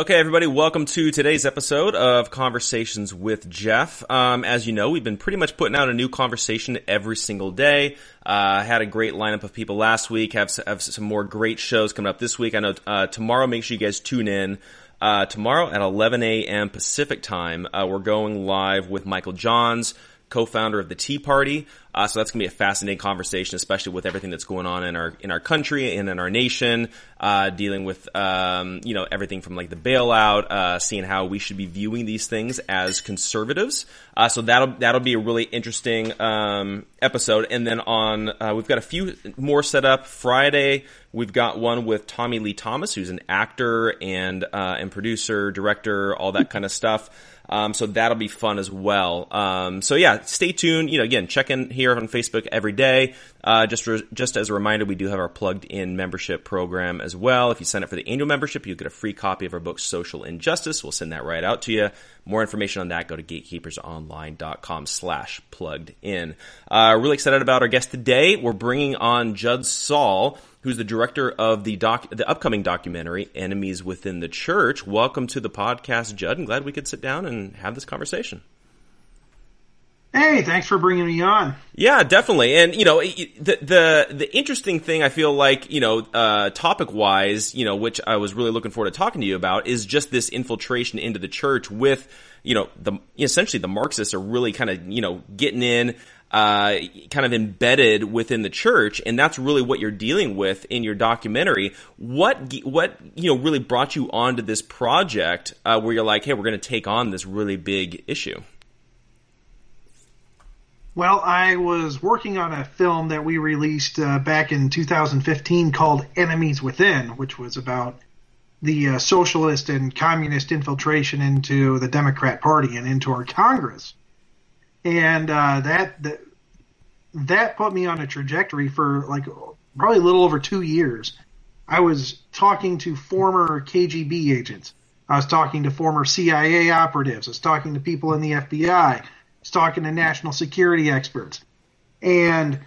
Okay, everybody, welcome to today's episode of Conversations with Jeff. Um, as you know, we've been pretty much putting out a new conversation every single day. Uh, had a great lineup of people last week. Have, have some more great shows coming up this week. I know uh, tomorrow. Make sure you guys tune in. Uh, tomorrow at 11 a.m. Pacific time, uh, we're going live with Michael Johns co-founder of the Tea Party. Uh, so that's going to be a fascinating conversation, especially with everything that's going on in our in our country and in our nation, uh, dealing with um, you know everything from like the bailout, uh, seeing how we should be viewing these things as conservatives. Uh, so that'll that'll be a really interesting um, episode. And then on uh, we've got a few more set up Friday. We've got one with Tommy Lee Thomas, who's an actor and uh, and producer, director, all that kind of stuff. Um, so that'll be fun as well. Um, so yeah, stay tuned. You know, again, check in here on Facebook every day. Uh, just re- just as a reminder, we do have our plugged in membership program as well. If you sign up for the annual membership, you get a free copy of our book, Social Injustice. We'll send that right out to you. More information on that, go to gatekeepersonline.com slash plugged in. Uh, really excited about our guest today. We're bringing on Judd Saul who's the director of the doc, the upcoming documentary Enemies Within the Church. Welcome to the podcast, Judd. I'm glad we could sit down and have this conversation. Hey, thanks for bringing me on. Yeah, definitely. And you know, the the the interesting thing I feel like you know, uh, topic wise, you know, which I was really looking forward to talking to you about, is just this infiltration into the church with you know the essentially the Marxists are really kind of you know getting in uh, kind of embedded within the church, and that's really what you're dealing with in your documentary. What what you know really brought you onto this project uh, where you're like, hey, we're going to take on this really big issue? Well, I was working on a film that we released uh, back in 2015 called Enemies Within, which was about the uh, socialist and communist infiltration into the Democrat Party and into our Congress and uh, that, that that put me on a trajectory for like probably a little over two years. I was talking to former KGB agents. I was talking to former CIA operatives. I was talking to people in the FBI. I was talking to national security experts. And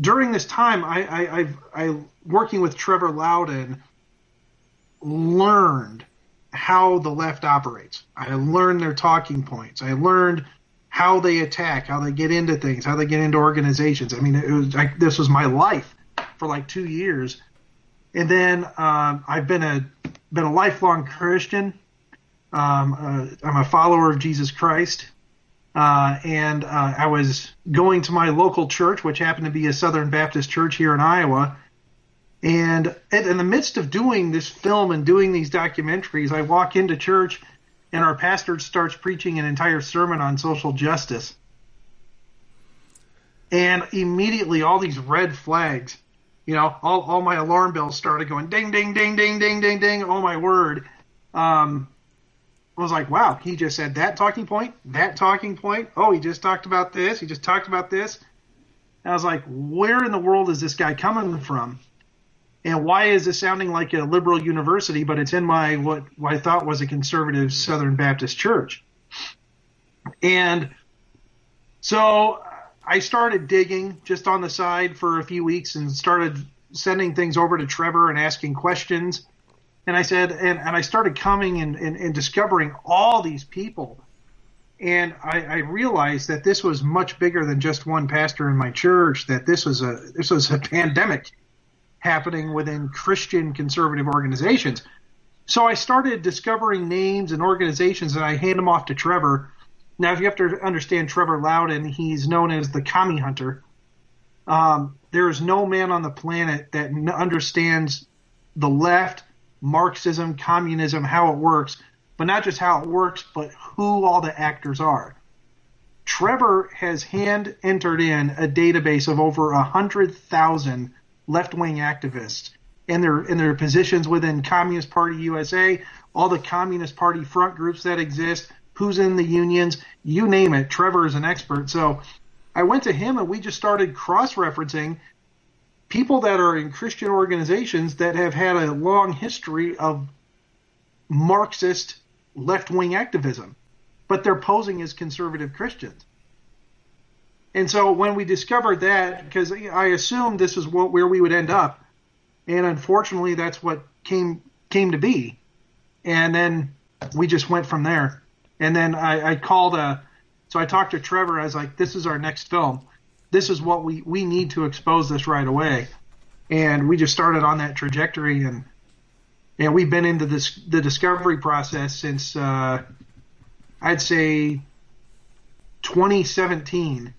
during this time, I, I, I working with Trevor Loudon learned how the left operates. I learned their talking points. I learned how they attack, how they get into things, how they get into organizations. I mean, it was like this was my life for like two years, and then um, I've been a been a lifelong Christian. Um, uh, I'm a follower of Jesus Christ, uh, and uh, I was going to my local church, which happened to be a Southern Baptist church here in Iowa. And in the midst of doing this film and doing these documentaries, I walk into church and our pastor starts preaching an entire sermon on social justice. and immediately all these red flags, you know, all, all my alarm bells started going ding, ding, ding, ding, ding, ding, ding. Oh my word. Um, I was like, wow, he just said that talking point, that talking point. Oh, he just talked about this. He just talked about this. And I was like, where in the world is this guy coming from? And why is this sounding like a liberal university, but it's in my what, what I thought was a conservative Southern Baptist church? And so I started digging just on the side for a few weeks and started sending things over to Trevor and asking questions. And I said, and, and I started coming and, and, and discovering all these people. And I, I realized that this was much bigger than just one pastor in my church, that this was a, this was a pandemic happening within Christian conservative organizations. So I started discovering names and organizations and I hand them off to Trevor now, if you have to understand Trevor Loudon, he's known as the commie hunter. Um, there is no man on the planet that understands the left, Marxism, communism, how it works, but not just how it works, but who all the actors are. Trevor has hand entered in a database of over a hundred thousand left wing activists and their in their positions within Communist Party USA, all the Communist Party front groups that exist, who's in the unions, you name it. Trevor is an expert. So I went to him and we just started cross referencing people that are in Christian organizations that have had a long history of Marxist left wing activism, but they're posing as conservative Christians. And so when we discovered that, because I assumed this is what, where we would end up, and unfortunately that's what came came to be, and then we just went from there. And then I, I called a, so I talked to Trevor. I was like, this is our next film. This is what we, we need to expose this right away. And we just started on that trajectory and, and we've been into this, the discovery process since, uh, I'd say 2017.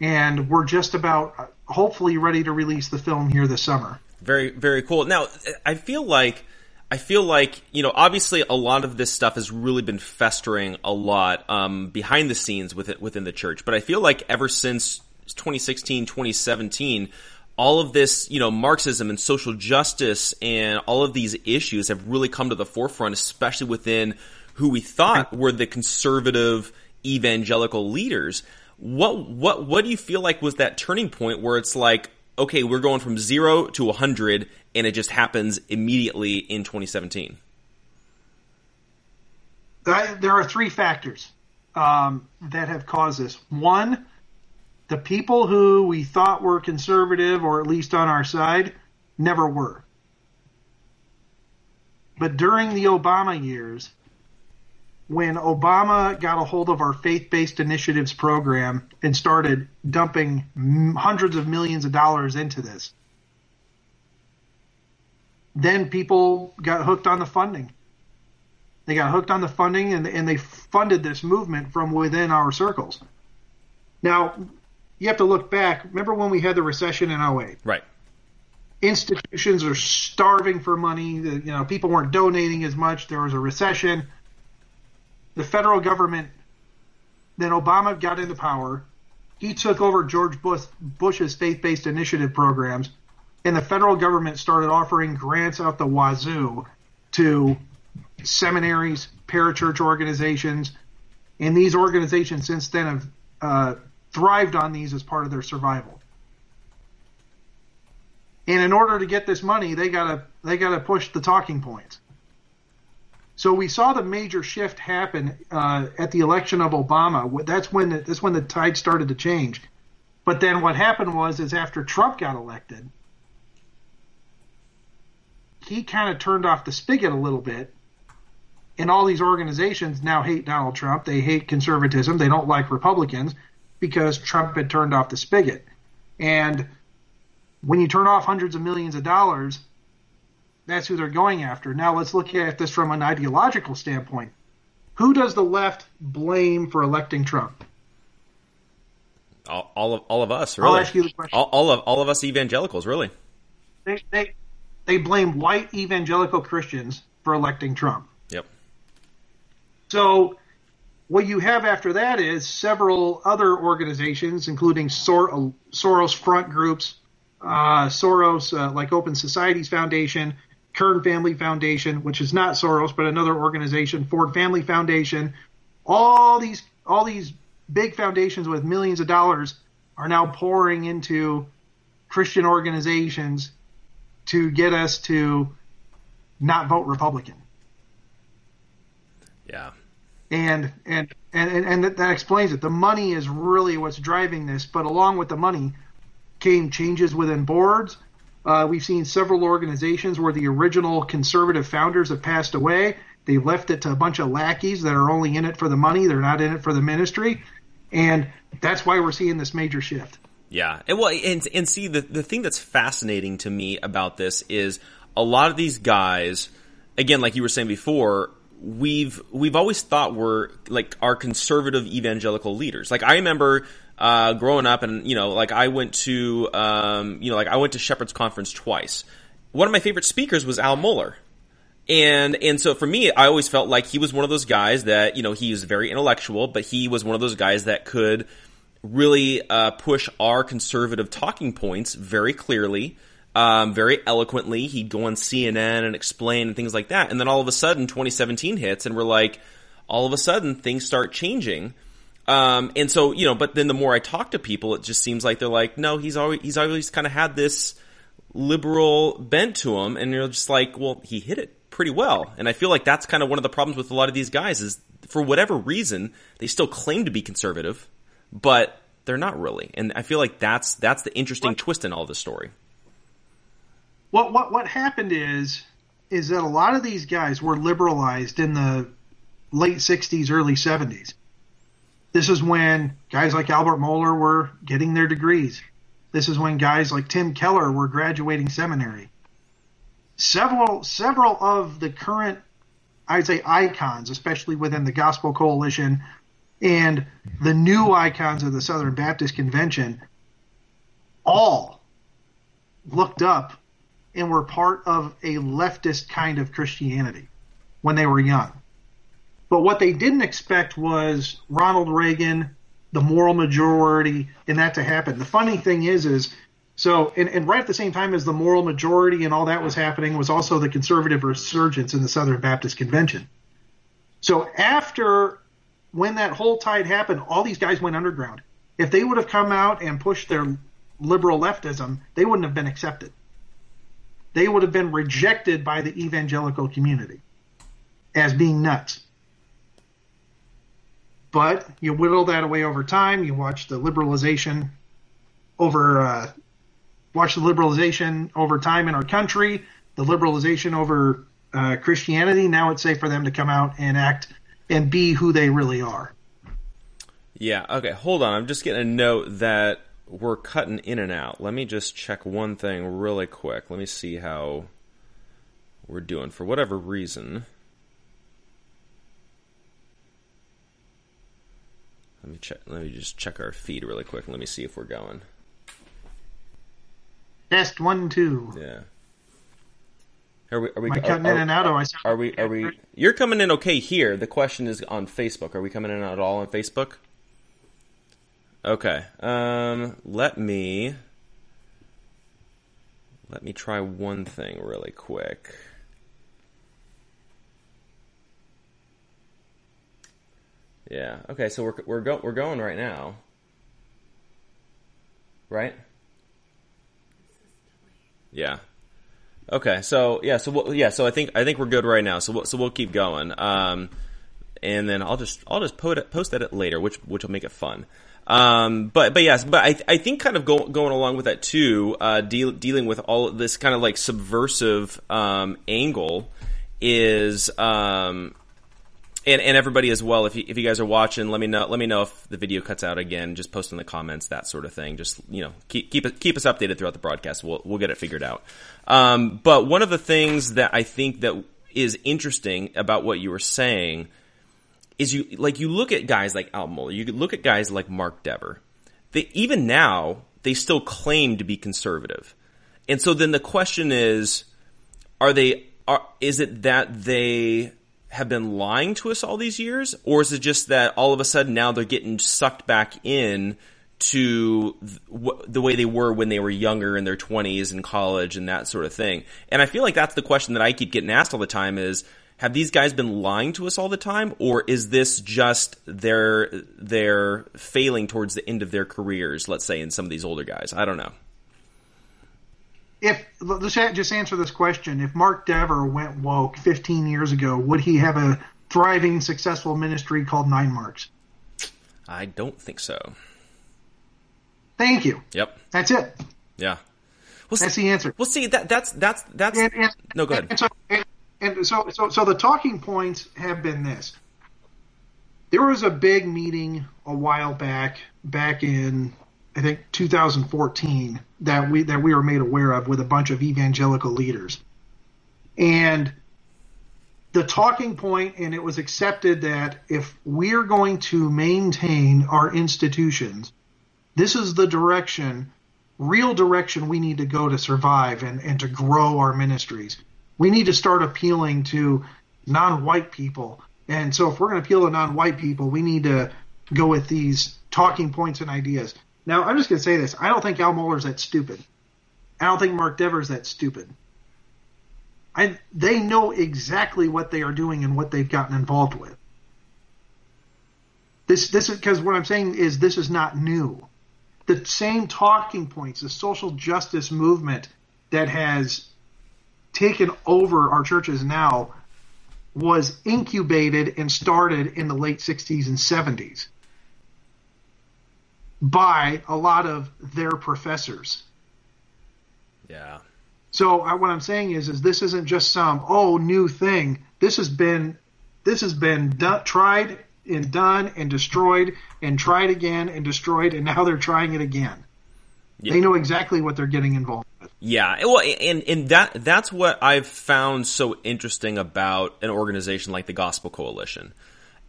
And we're just about hopefully ready to release the film here this summer. Very, very cool. Now, I feel like I feel like, you know, obviously a lot of this stuff has really been festering a lot, um, behind the scenes with it, within the church. But I feel like ever since 2016, 2017, all of this, you know, Marxism and social justice and all of these issues have really come to the forefront, especially within who we thought were the conservative evangelical leaders. What, what, what do you feel like was that turning point where it's like, okay, we're going from zero to 100 and it just happens immediately in 2017? There are three factors um, that have caused this. One, the people who we thought were conservative or at least on our side never were. But during the Obama years, when Obama got a hold of our faith based initiatives program and started dumping hundreds of millions of dollars into this, then people got hooked on the funding. They got hooked on the funding and, and they funded this movement from within our circles. Now, you have to look back. Remember when we had the recession in 08? Right. Institutions are starving for money. You know, people weren't donating as much. There was a recession. The federal government, then Obama got into power. He took over George Bush, Bush's faith-based initiative programs and the federal government started offering grants out the wazoo to seminaries, parachurch organizations, and these organizations since then have uh, thrived on these as part of their survival. And in order to get this money, they gotta they gotta push the talking points. So we saw the major shift happen uh, at the election of Obama. That's when the, that's when the tide started to change. But then what happened was, is after Trump got elected, he kind of turned off the spigot a little bit. And all these organizations now hate Donald Trump. They hate conservatism. They don't like Republicans because Trump had turned off the spigot. And when you turn off hundreds of millions of dollars, that's who they're going after. Now let's look at this from an ideological standpoint. Who does the left blame for electing Trump? All, all of all of us, really. I'll ask you the question. All, all of all of us evangelicals, really. They, they they blame white evangelical Christians for electing Trump. Yep. So what you have after that is several other organizations, including Sor- Soros front groups, uh, Soros, uh, like Open Societies Foundation, Kern Family Foundation, which is not Soros, but another organization, Ford Family Foundation. All these, all these big foundations with millions of dollars are now pouring into Christian organizations to get us to not vote Republican. Yeah. And and and and that explains it. The money is really what's driving this, but along with the money came changes within boards. Uh, we've seen several organizations where the original conservative founders have passed away. They left it to a bunch of lackeys that are only in it for the money. They're not in it for the ministry, and that's why we're seeing this major shift. Yeah, and well, and and see the the thing that's fascinating to me about this is a lot of these guys, again, like you were saying before, we've we've always thought we're like our conservative evangelical leaders. Like I remember uh, growing up, and you know, like I went to um, you know, like I went to Shepherd's Conference twice. One of my favorite speakers was Al Mohler. And and so for me, I always felt like he was one of those guys that you know he was very intellectual, but he was one of those guys that could really uh, push our conservative talking points very clearly um, very eloquently. He'd go on CNN and explain and things like that. And then all of a sudden, 2017 hits, and we're like, all of a sudden, things start changing. Um, and so, you know, but then the more I talk to people, it just seems like they're like, no, he's always, he's always kind of had this liberal bent to him. And you're just like, well, he hit it pretty well. And I feel like that's kind of one of the problems with a lot of these guys is for whatever reason, they still claim to be conservative, but they're not really. And I feel like that's, that's the interesting what? twist in all this story what what what happened is is that a lot of these guys were liberalized in the late 60s early 70s this is when guys like albert mohler were getting their degrees this is when guys like tim keller were graduating seminary several several of the current i'd say icons especially within the gospel coalition and the new icons of the southern baptist convention all looked up and were part of a leftist kind of Christianity when they were young. But what they didn't expect was Ronald Reagan, the moral majority, and that to happen. The funny thing is, is so, and, and right at the same time as the moral majority and all that was happening was also the conservative resurgence in the Southern Baptist Convention. So after when that whole tide happened, all these guys went underground. If they would have come out and pushed their liberal leftism, they wouldn't have been accepted they would have been rejected by the evangelical community as being nuts. But you whittle that away over time. You watch the liberalization over, uh, watch the liberalization over time in our country, the liberalization over uh, Christianity. Now it's safe for them to come out and act and be who they really are. Yeah. Okay. Hold on. I'm just getting a note that we're cutting in and out. Let me just check one thing really quick. Let me see how we're doing. For whatever reason, let me check. Let me just check our feed really quick. Let me see if we're going. Test one two. Yeah. Are we? Are we? Am I cutting are, in and out? Or I are we? Are we? You're coming in okay here. The question is on Facebook. Are we coming in at all on Facebook? Okay. Um, let me let me try one thing really quick. Yeah. Okay. So we're we're go, we're going right now. Right. Yeah. Okay. So yeah. So we'll, yeah. So I think I think we're good right now. So we'll, so we'll keep going. Um, and then I'll just I'll just post post edit later, which which will make it fun. Um, but but yes, but I I think kind of go, going along with that too, uh, deal, dealing with all this kind of like subversive um, angle is um, and and everybody as well. If you, if you guys are watching, let me know. Let me know if the video cuts out again. Just post in the comments, that sort of thing. Just you know, keep keep keep us updated throughout the broadcast. We'll we'll get it figured out. Um, but one of the things that I think that is interesting about what you were saying is you like you look at guys like Al Mohler, you look at guys like Mark Dever. They even now they still claim to be conservative, and so then the question is, are they? Are, is it that they have been lying to us all these years, or is it just that all of a sudden now they're getting sucked back in to the way they were when they were younger in their 20s and college and that sort of thing? And I feel like that's the question that I keep getting asked all the time is have these guys been lying to us all the time or is this just their their failing towards the end of their careers let's say in some of these older guys i don't know if let's just answer this question. If mark dever went woke 15 years ago would he have a thriving successful ministry called nine marks? I don't think so. Thank you. Yep. That's it. Yeah. Well, that's see, the answer. Well see. That that's that's that's and, and, no go ahead. and so, and so, so, so the talking points have been this. There was a big meeting a while back, back in I think 2014, that we that we were made aware of with a bunch of evangelical leaders, and the talking point, and it was accepted that if we're going to maintain our institutions, this is the direction, real direction we need to go to survive and, and to grow our ministries we need to start appealing to non-white people. And so if we're going to appeal to non-white people, we need to go with these talking points and ideas. Now, I'm just going to say this. I don't think Al Mohler's that stupid. I don't think Mark Dever's that stupid. I, they know exactly what they are doing and what they've gotten involved with. This, this is because what I'm saying is this is not new. The same talking points, the social justice movement that has taken over our churches now was incubated and started in the late 60s and 70s by a lot of their professors. Yeah. So I, what I'm saying is, is this isn't just some oh new thing. This has been this has been done, tried and done and destroyed and tried again and destroyed, and now they're trying it again. Yeah. They know exactly what they're getting involved with. Yeah, well, and and that that's what I've found so interesting about an organization like the Gospel Coalition.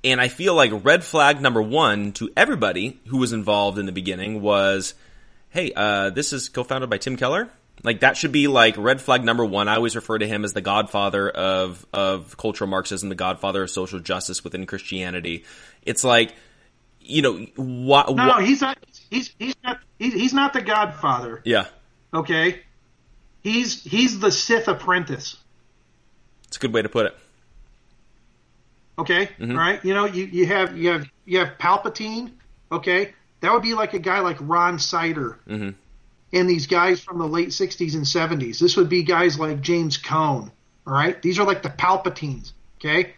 And I feel like red flag number one to everybody who was involved in the beginning was, hey, uh, this is co-founded by Tim Keller. Like that should be like red flag number one. I always refer to him as the godfather of of cultural Marxism, the godfather of social justice within Christianity. It's like, you know? No, no, he's not. He's he's not. He's not the godfather. Yeah. Okay. He's he's the Sith apprentice. It's a good way to put it. Okay, mm-hmm. All right. You know, you, you have you have you have Palpatine. Okay, that would be like a guy like Ron Sider, mm-hmm. and these guys from the late '60s and '70s. This would be guys like James Cone. All right, these are like the Palpatines. Okay,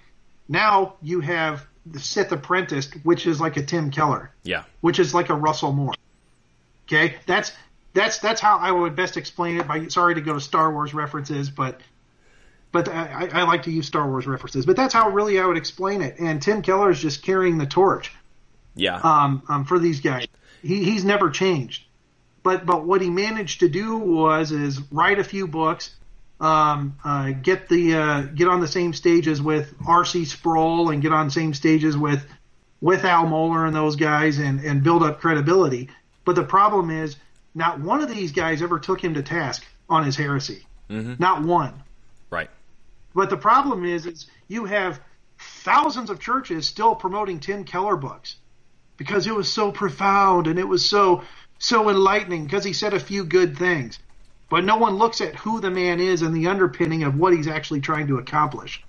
now you have the Sith apprentice, which is like a Tim Keller. Yeah, which is like a Russell Moore. Okay, that's that's that's how I would best explain it. By sorry to go to Star Wars references, but but I, I like to use Star Wars references. But that's how really I would explain it. And Tim Keller is just carrying the torch. Yeah. Um, um for these guys, he, he's never changed. But but what he managed to do was is write a few books, um, uh, get the uh, get on the same stages with R.C. Sproul and get on the same stages with with Al Mohler and those guys and and build up credibility. But the problem is not one of these guys ever took him to task on his heresy. Mm-hmm. Not one. Right. But the problem is, is you have thousands of churches still promoting Tim Keller books because it was so profound and it was so so enlightening because he said a few good things. But no one looks at who the man is and the underpinning of what he's actually trying to accomplish.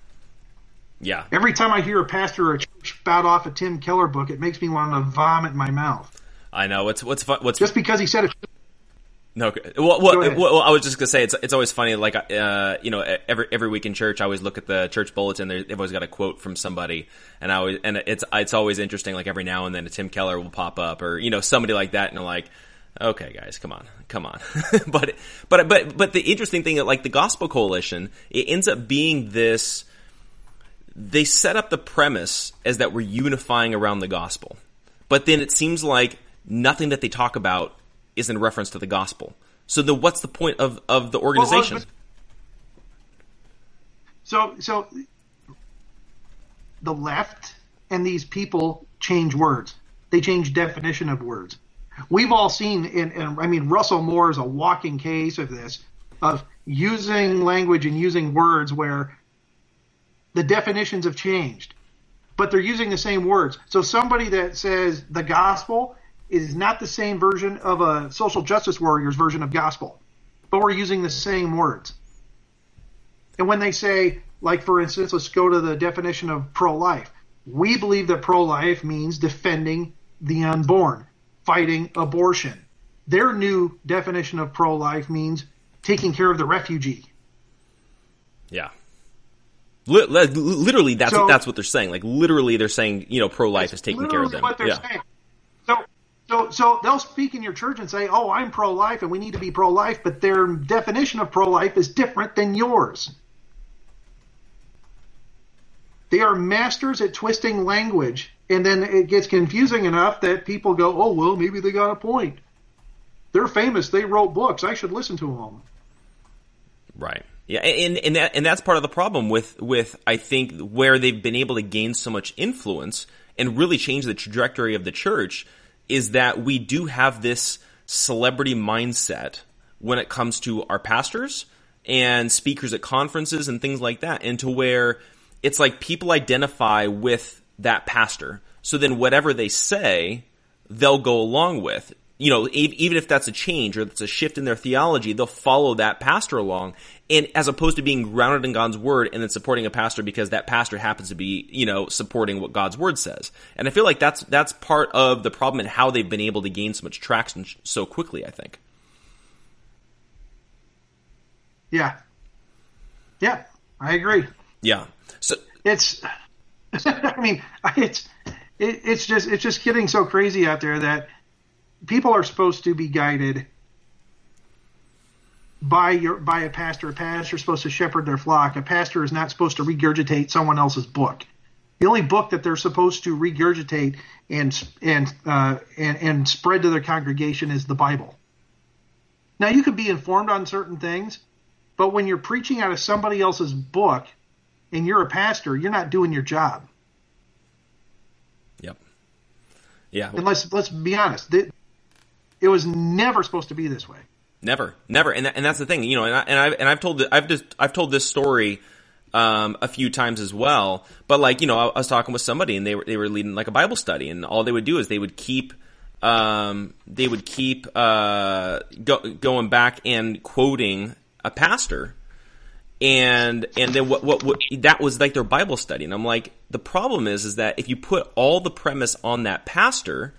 Yeah. Every time I hear a pastor or a church spout off a Tim Keller book, it makes me want to vomit in my mouth. I know what's what's what's just because he said it. No, well, well, well, I was just gonna say it's it's always funny. Like, uh, you know, every every week in church, I always look at the church bulletin. They've always got a quote from somebody, and I always and it's it's always interesting. Like every now and then, a Tim Keller will pop up, or you know, somebody like that, and I'm like, okay, guys, come on, come on. but but but but the interesting thing, like the Gospel Coalition, it ends up being this. They set up the premise as that we're unifying around the gospel, but then it seems like nothing that they talk about is in reference to the gospel. So the what's the point of, of the organization? Well, so so the left and these people change words. They change definition of words. We've all seen, in, in, I mean, Russell Moore is a walking case of this, of using language and using words where The definitions have changed, but they're using the same words. So somebody that says the gospel is not the same version of a social justice warrior's version of gospel, but we're using the same words. And when they say, like for instance, let's go to the definition of pro-life. We believe that pro-life means defending the unborn, fighting abortion. Their new definition of pro-life means taking care of the refugee. Yeah. Literally, that's so, that's what they're saying. Like literally, they're saying you know pro-life is taking care of them. What they're yeah. saying. So, so, so they'll speak in your church and say, "Oh, I'm pro-life, and we need to be pro-life," but their definition of pro-life is different than yours. They are masters at twisting language, and then it gets confusing enough that people go, "Oh, well, maybe they got a point." They're famous. They wrote books. I should listen to them. Right. Yeah, and and that and that's part of the problem with with I think where they've been able to gain so much influence and really change the trajectory of the church is that we do have this celebrity mindset when it comes to our pastors and speakers at conferences and things like that, and to where it's like people identify with that pastor. So then whatever they say, they'll go along with you know, even if that's a change or that's a shift in their theology, they'll follow that pastor along. And as opposed to being grounded in God's word and then supporting a pastor because that pastor happens to be, you know, supporting what God's word says. And I feel like that's, that's part of the problem and how they've been able to gain so much traction so quickly, I think. Yeah. Yeah, I agree. Yeah. So it's, I mean, it's, it, it's just, it's just getting so crazy out there that, people are supposed to be guided by your by a pastor. A pastor is supposed to shepherd their flock. A pastor is not supposed to regurgitate someone else's book. The only book that they're supposed to regurgitate and and uh, and, and spread to their congregation is the Bible. Now you can be informed on certain things, but when you're preaching out of somebody else's book and you're a pastor, you're not doing your job. Yep. Yeah. And let's let's be honest. It was never supposed to be this way. Never, never, and that, and that's the thing, you know. And I, and I've and I've told I've just I've told this story um, a few times as well. But like you know, I, I, was talking with somebody and they were they were leading like a Bible study, and all they would do is they would keep um, they would keep uh, go, going back and quoting a pastor. And and then what, what what that was like their Bible study, and I'm like, the problem is is that if you put all the premise on that pastor,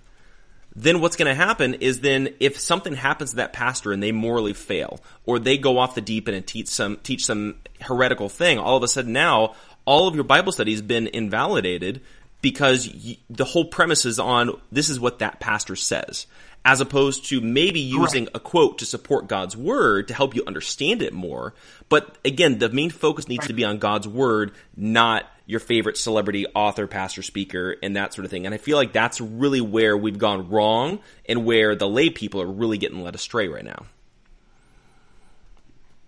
then what's going to happen is then if something happens to that pastor and they morally fail or they go off the deep end and teach some teach some heretical thing all of a sudden now all of your bible study has been invalidated because y- the whole premise is on this is what that pastor says as opposed to maybe using a quote to support God's word to help you understand it more. But again, the main focus needs to be on God's word, not your favorite celebrity, author, pastor, speaker, and that sort of thing. And I feel like that's really where we've gone wrong and where the lay people are really getting led astray right now.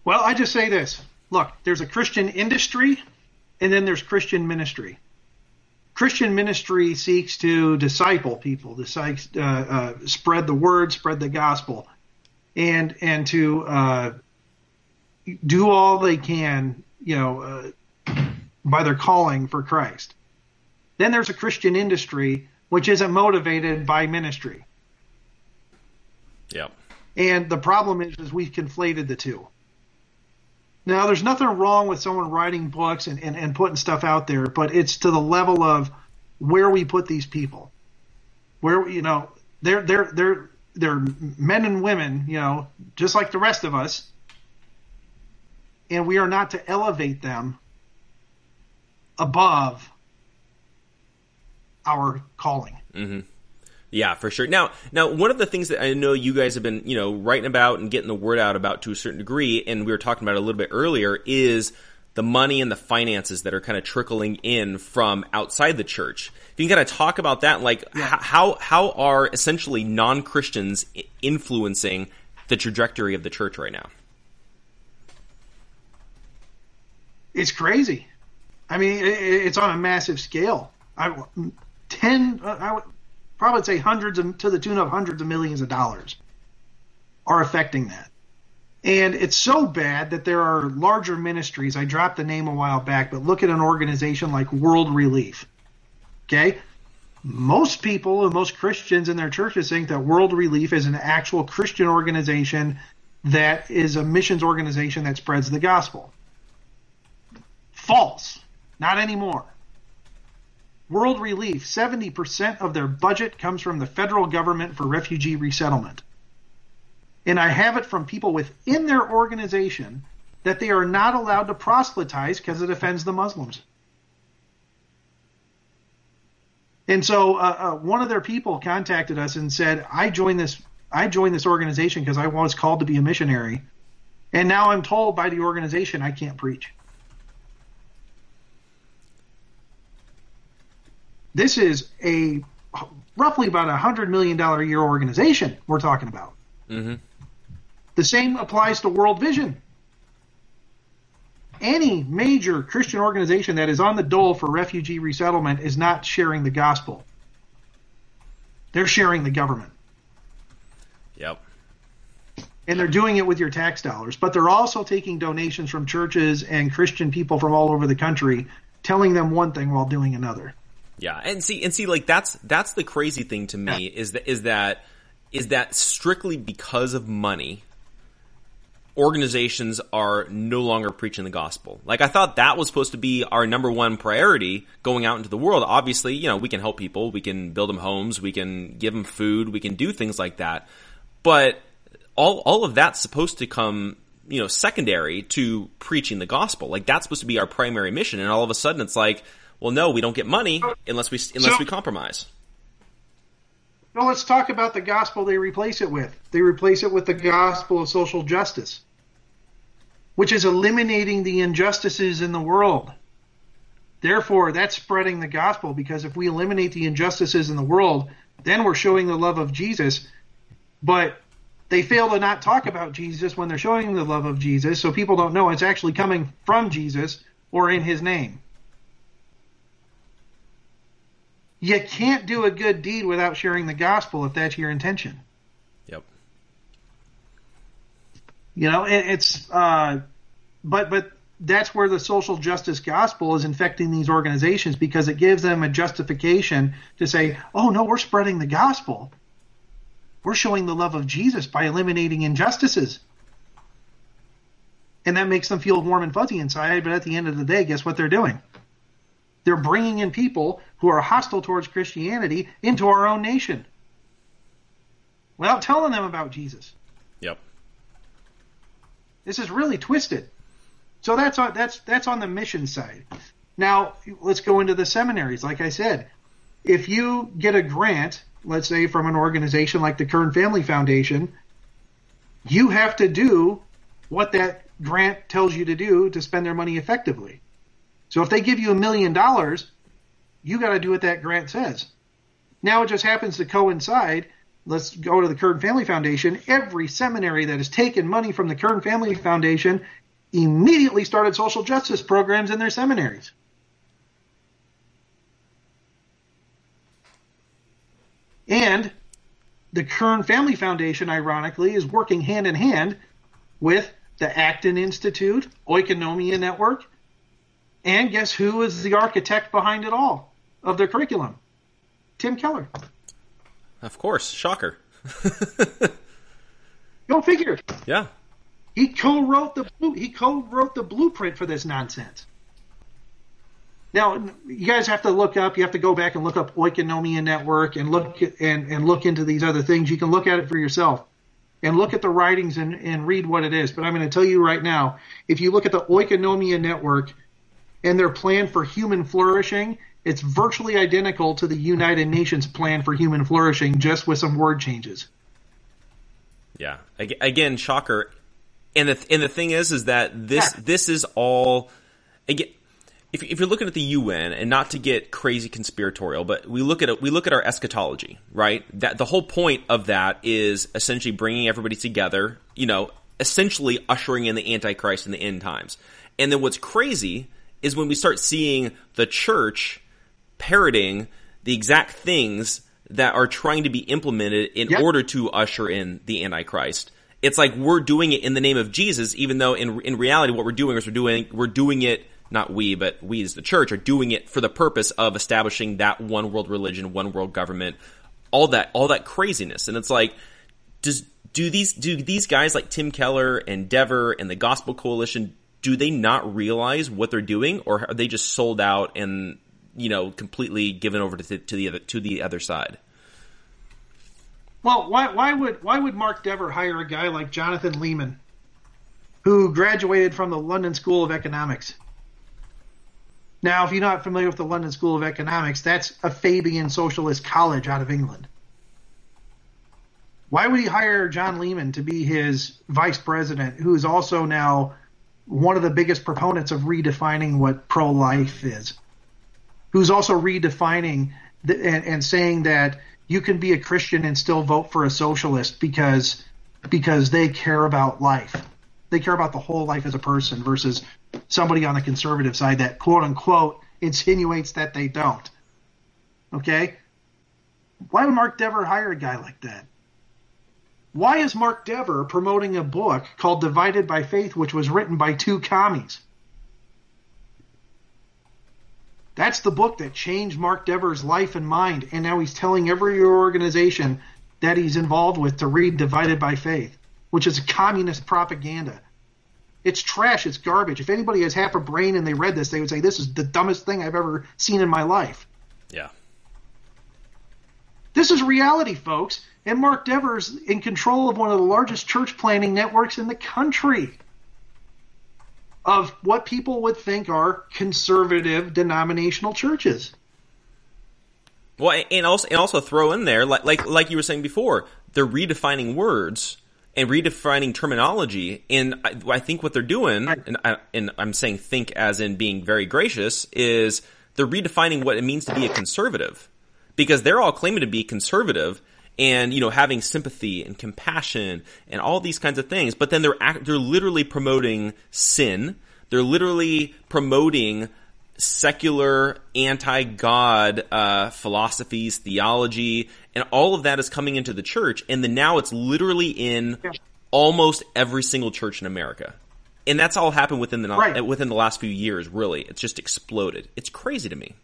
Well, I just say this. Look, there's a Christian industry and then there's Christian ministry. Christian ministry seeks to disciple people, to uh, uh, spread the word, spread the gospel, and and to uh, do all they can, you know, uh, by their calling for Christ. Then there's a Christian industry which isn't motivated by ministry. Yep. And the problem is, is we've conflated the two. Now, there's nothing wrong with someone writing books and, and, and putting stuff out there, but it's to the level of where we put these people. Where, you know, they're, they're, they're, they're men and women, you know, just like the rest of us. And we are not to elevate them above our calling. Mm-hmm. Yeah, for sure. Now, now one of the things that I know you guys have been, you know, writing about and getting the word out about to a certain degree, and we were talking about it a little bit earlier, is the money and the finances that are kind of trickling in from outside the church. If you can kind of talk about that, like yeah. how how are essentially non Christians influencing the trajectory of the church right now? It's crazy. I mean, it's on a massive scale. I ten, uh, I would probably say hundreds of, to the tune of hundreds of millions of dollars are affecting that. And it's so bad that there are larger ministries. I dropped the name a while back, but look at an organization like World Relief. Okay? Most people and most Christians in their churches think that World Relief is an actual Christian organization that is a missions organization that spreads the gospel. False. Not anymore. World Relief, 70% of their budget comes from the federal government for refugee resettlement. And I have it from people within their organization that they are not allowed to proselytize because it offends the Muslims. And so uh, uh, one of their people contacted us and said, "I joined this. I joined this organization because I was called to be a missionary, and now I'm told by the organization I can't preach." This is a roughly about a hundred million dollar a year organization we're talking about. Mm-hmm. The same applies to World Vision. Any major Christian organization that is on the dole for refugee resettlement is not sharing the gospel. They're sharing the government. Yep. And they're doing it with your tax dollars, but they're also taking donations from churches and Christian people from all over the country, telling them one thing while doing another. Yeah, and see, and see, like that's that's the crazy thing to me is that is that is that strictly because of money, organizations are no longer preaching the gospel. Like I thought that was supposed to be our number one priority going out into the world. Obviously, you know, we can help people, we can build them homes, we can give them food, we can do things like that. But all all of that's supposed to come, you know, secondary to preaching the gospel. Like that's supposed to be our primary mission and all of a sudden it's like, well no, we don't get money unless we unless So- we compromise. Well, let's talk about the gospel they replace it with. They replace it with the gospel of social justice, which is eliminating the injustices in the world. Therefore, that's spreading the gospel because if we eliminate the injustices in the world, then we're showing the love of Jesus. But they fail to not talk about Jesus when they're showing the love of Jesus, so people don't know it's actually coming from Jesus or in his name. You can't do a good deed without sharing the gospel if that's your intention. Yep. You know, it, it's uh, but but that's where the social justice gospel is infecting these organizations because it gives them a justification to say, "Oh no, we're spreading the gospel. We're showing the love of Jesus by eliminating injustices." And that makes them feel warm and fuzzy inside, but at the end of the day, guess what they're doing? They're bringing in people who are hostile towards Christianity into our own nation without telling them about Jesus. Yep. This is really twisted. So that's on that's that's on the mission side. Now let's go into the seminaries. Like I said, if you get a grant, let's say from an organization like the Kern Family Foundation, you have to do what that grant tells you to do to spend their money effectively. So if they give you a million dollars, you got to do what that grant says. Now it just happens to coincide. Let's go to the Kern Family Foundation. Every seminary that has taken money from the Kern Family Foundation immediately started social justice programs in their seminaries. And the Kern Family Foundation, ironically, is working hand in hand with the Acton Institute, Oikonomia Network, and guess who is the architect behind it all of their curriculum? Tim Keller. Of course. Shocker. Go figure. Yeah. He co-wrote the he co-wrote the blueprint for this nonsense. Now you guys have to look up. You have to go back and look up Oikonomia Network and look and and look into these other things. You can look at it for yourself and look at the writings and, and read what it is. But I'm going to tell you right now, if you look at the Oikonomia Network and their plan for human flourishing, it's virtually identical to the United Nations plan for human flourishing, just with some word changes. Yeah. Again, shocker. And the and the thing is, is that this this is all again. If, if you're looking at the UN, and not to get crazy conspiratorial, but we look at it, we look at our eschatology, right? That the whole point of that is essentially bringing everybody together. You know, essentially ushering in the Antichrist in the end times. And then what's crazy is when we start seeing the church parroting the exact things that are trying to be implemented in Yep. order to usher in the Antichrist. It's like we're doing it in the name of Jesus, even though in in reality, what we're doing is we're doing we're doing it not we, but we as the church are doing it for the purpose of establishing that one world religion, one world government, all that all that craziness. And it's like, does do these do these guys like Tim Keller and Dever and the Gospel Coalition do they not realize what they're doing, or are they just sold out and you know completely given over to, to the other to the other side? Well, why, why would why would Mark Dever hire a guy like Jonathan Leeman, who graduated from the London School of Economics? Now, if you're not familiar with the London School of Economics, that's a Fabian socialist college out of England. Why would he hire John Leeman to be his vice president, who is also now one of the biggest proponents of redefining what pro life is? Who's also redefining the, and, and saying that you can be a Christian and still vote for a socialist because because they care about life. They care about the whole life as a person versus somebody on the conservative side that quote unquote insinuates that they don't. Okay? Why would Mark Dever hire a guy like that? Why is Mark Dever promoting a book called Divided by Faith, which was written by two commies? That's the book that changed Mark Dever's life and mind, and now he's telling every organization that he's involved with to read Divided by Faith, which is communist propaganda. It's trash, it's garbage. If anybody has half a brain and they read this, they would say, This is the dumbest thing I've ever seen in my life. Yeah. This is reality, folks. And Mark Dever's in control of one of the largest church planting networks in the country of what people would think are conservative denominational churches. Well, and also and also throw in there like like like you were saying before, they're redefining words and redefining terminology. And I, I think what they're doing, and, I, and I'm saying think as in being very gracious, is they're redefining what it means to be a conservative, because they're all claiming to be conservative and you know having sympathy and compassion and all these kinds of things. But then they're act- they're literally promoting sin. They're literally promoting secular anti-god uh, philosophies theology and all of that is coming into the church. And then now it's literally in almost every single church in america. And that's all happened within the Right. within the last few years really. It's just exploded. It's crazy to me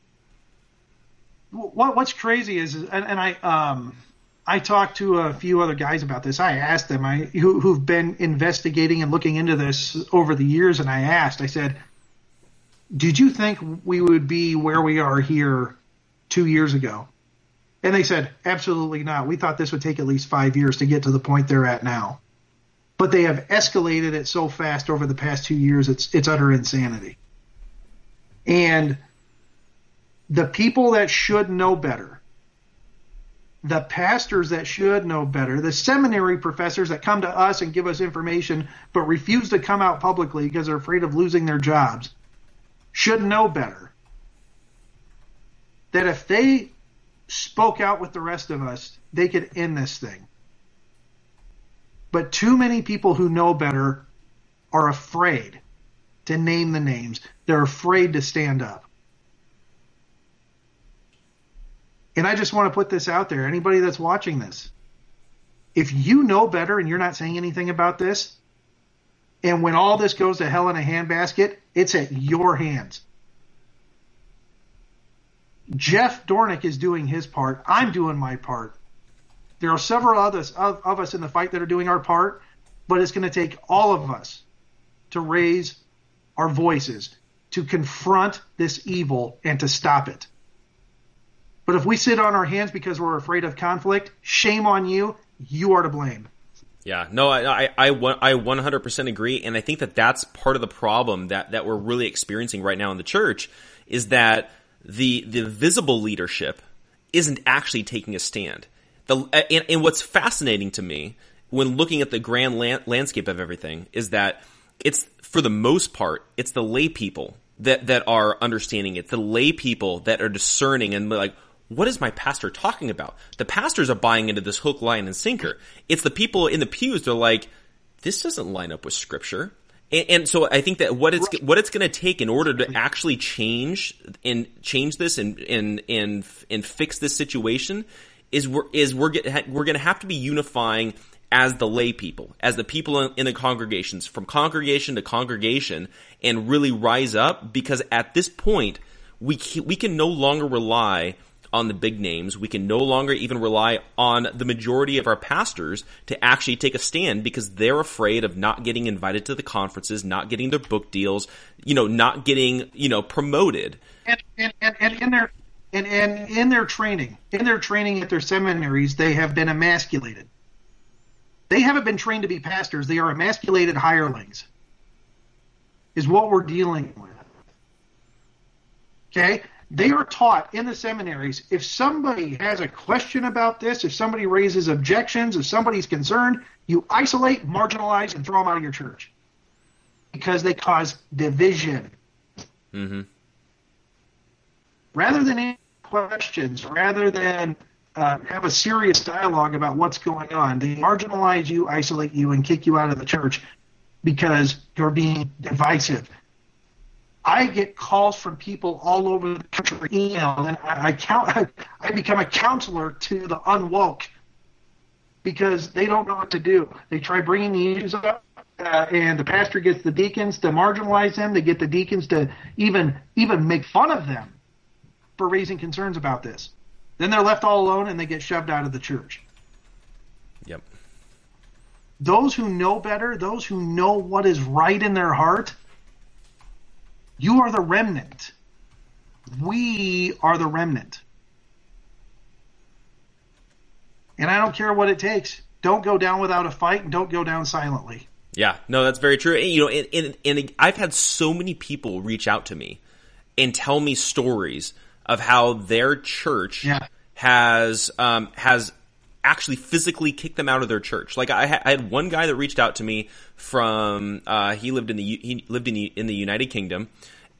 what what's crazy is, and, and I um I talked to a few other guys about this. I asked them, I who, who've been investigating and looking into this over the years, and I asked, I said, "Did you think we would be where we are here two years ago?" And they said, "Absolutely not. We thought this would take at least five years to get to the point they're at now." But they have escalated it so fast over the past two years. It's it's utter insanity. And the people that should know better, the pastors that should know better, the seminary professors that come to us and give us information but refuse to come out publicly because they're afraid of losing their jobs, should know better. That if they spoke out with the rest of us, they could end this thing. But too many people who know better are afraid to name the names. They're afraid to stand up. And I just want to put this out there. Anybody that's watching this, if you know better and you're not saying anything about this, and when all this goes to hell in a handbasket, it's at your hands. Jeff Dornik is doing his part. I'm doing my part. There are several others of, of us in the fight that are doing our part, but it's going to take all of us to raise our voices to confront this evil and to stop it. But if we sit on our hands because we're afraid of conflict, shame on you. You are to blame. Yeah, no, I, I, I, I 100% agree. And I think that that's part of the problem that, that we're really experiencing right now in the church is that the, the visible leadership isn't actually taking a stand. The, and, and what's fascinating to me when looking at the grand lan- landscape of everything is that it's, for the most part, it's the lay people that, that are understanding it. The lay people that are discerning and like, what is my pastor talking about? The pastors are buying into this hook, line, and sinker. It's the people in the pews. They're like, this doesn't line up with scripture. And, and so I think that what it's what it's going to take in order to actually change and change this and and and and fix this situation is we're is we're get, we're going to have to be unifying as the lay people, as the people in, in the congregations, from congregation to congregation, and really rise up because at this point, we we can no longer rely on the big names. We can no longer even rely on the majority of our pastors to actually take a stand because they're afraid of not getting invited to the conferences, not getting their book deals, you know, not getting, you know, promoted. And, and, and, and in their and, and in their training, in their training at their seminaries, they have been emasculated. They haven't been trained to be pastors. They are emasculated hirelings. Is what we're dealing with. Okay? They are taught in the seminaries if somebody has a question about this, if somebody raises objections, if somebody's concerned, you isolate, marginalize, and throw them out of your church because they cause division. Mm-hmm. Rather than questions, rather than uh, have a serious dialogue about what's going on, they marginalize you, isolate you, and kick you out of the church because you're being divisive. I get calls from people all over the country, email, and I, I count. I, I become a counselor to the unwoke because they don't know what to do. They try bringing the issues up, uh, and the pastor gets the deacons to marginalize them. They get the deacons to even even make fun of them for raising concerns about this. Then they're left all alone, and they get shoved out of the church. Yep. Those who know better, those who know what is right in their heart you are the remnant. We are the remnant. And I don't care what it takes. Don't go down without a fight and don't go down silently. Yeah, no, that's very true. And, you know, and, and, and I've had so many people reach out to me and tell me stories of how their church yeah. has um, has actually physically kicked them out of their church. Like I, I had one guy that reached out to me from uh, he lived in the he lived in the, in the United Kingdom,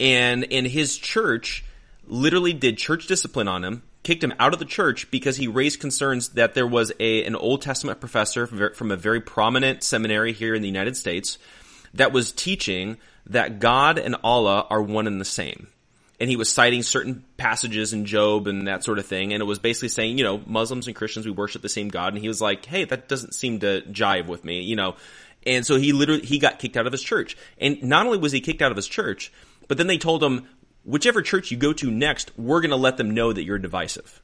and in his church literally did church discipline on him, kicked him out of the church because he raised concerns that there was a an Old Testament professor from a very prominent seminary here in the United States that was teaching that God and Allah are one and the same and he was citing certain passages in Job and that sort of thing. And it was basically saying, you know, Muslims and Christians, we worship the same God. And he was like, hey, that doesn't seem to jive with me, you know. And so he literally, he got kicked out of his church. And not only was he kicked out of his church, but then they told him, whichever church you go to next, we're going to let them know that you're divisive.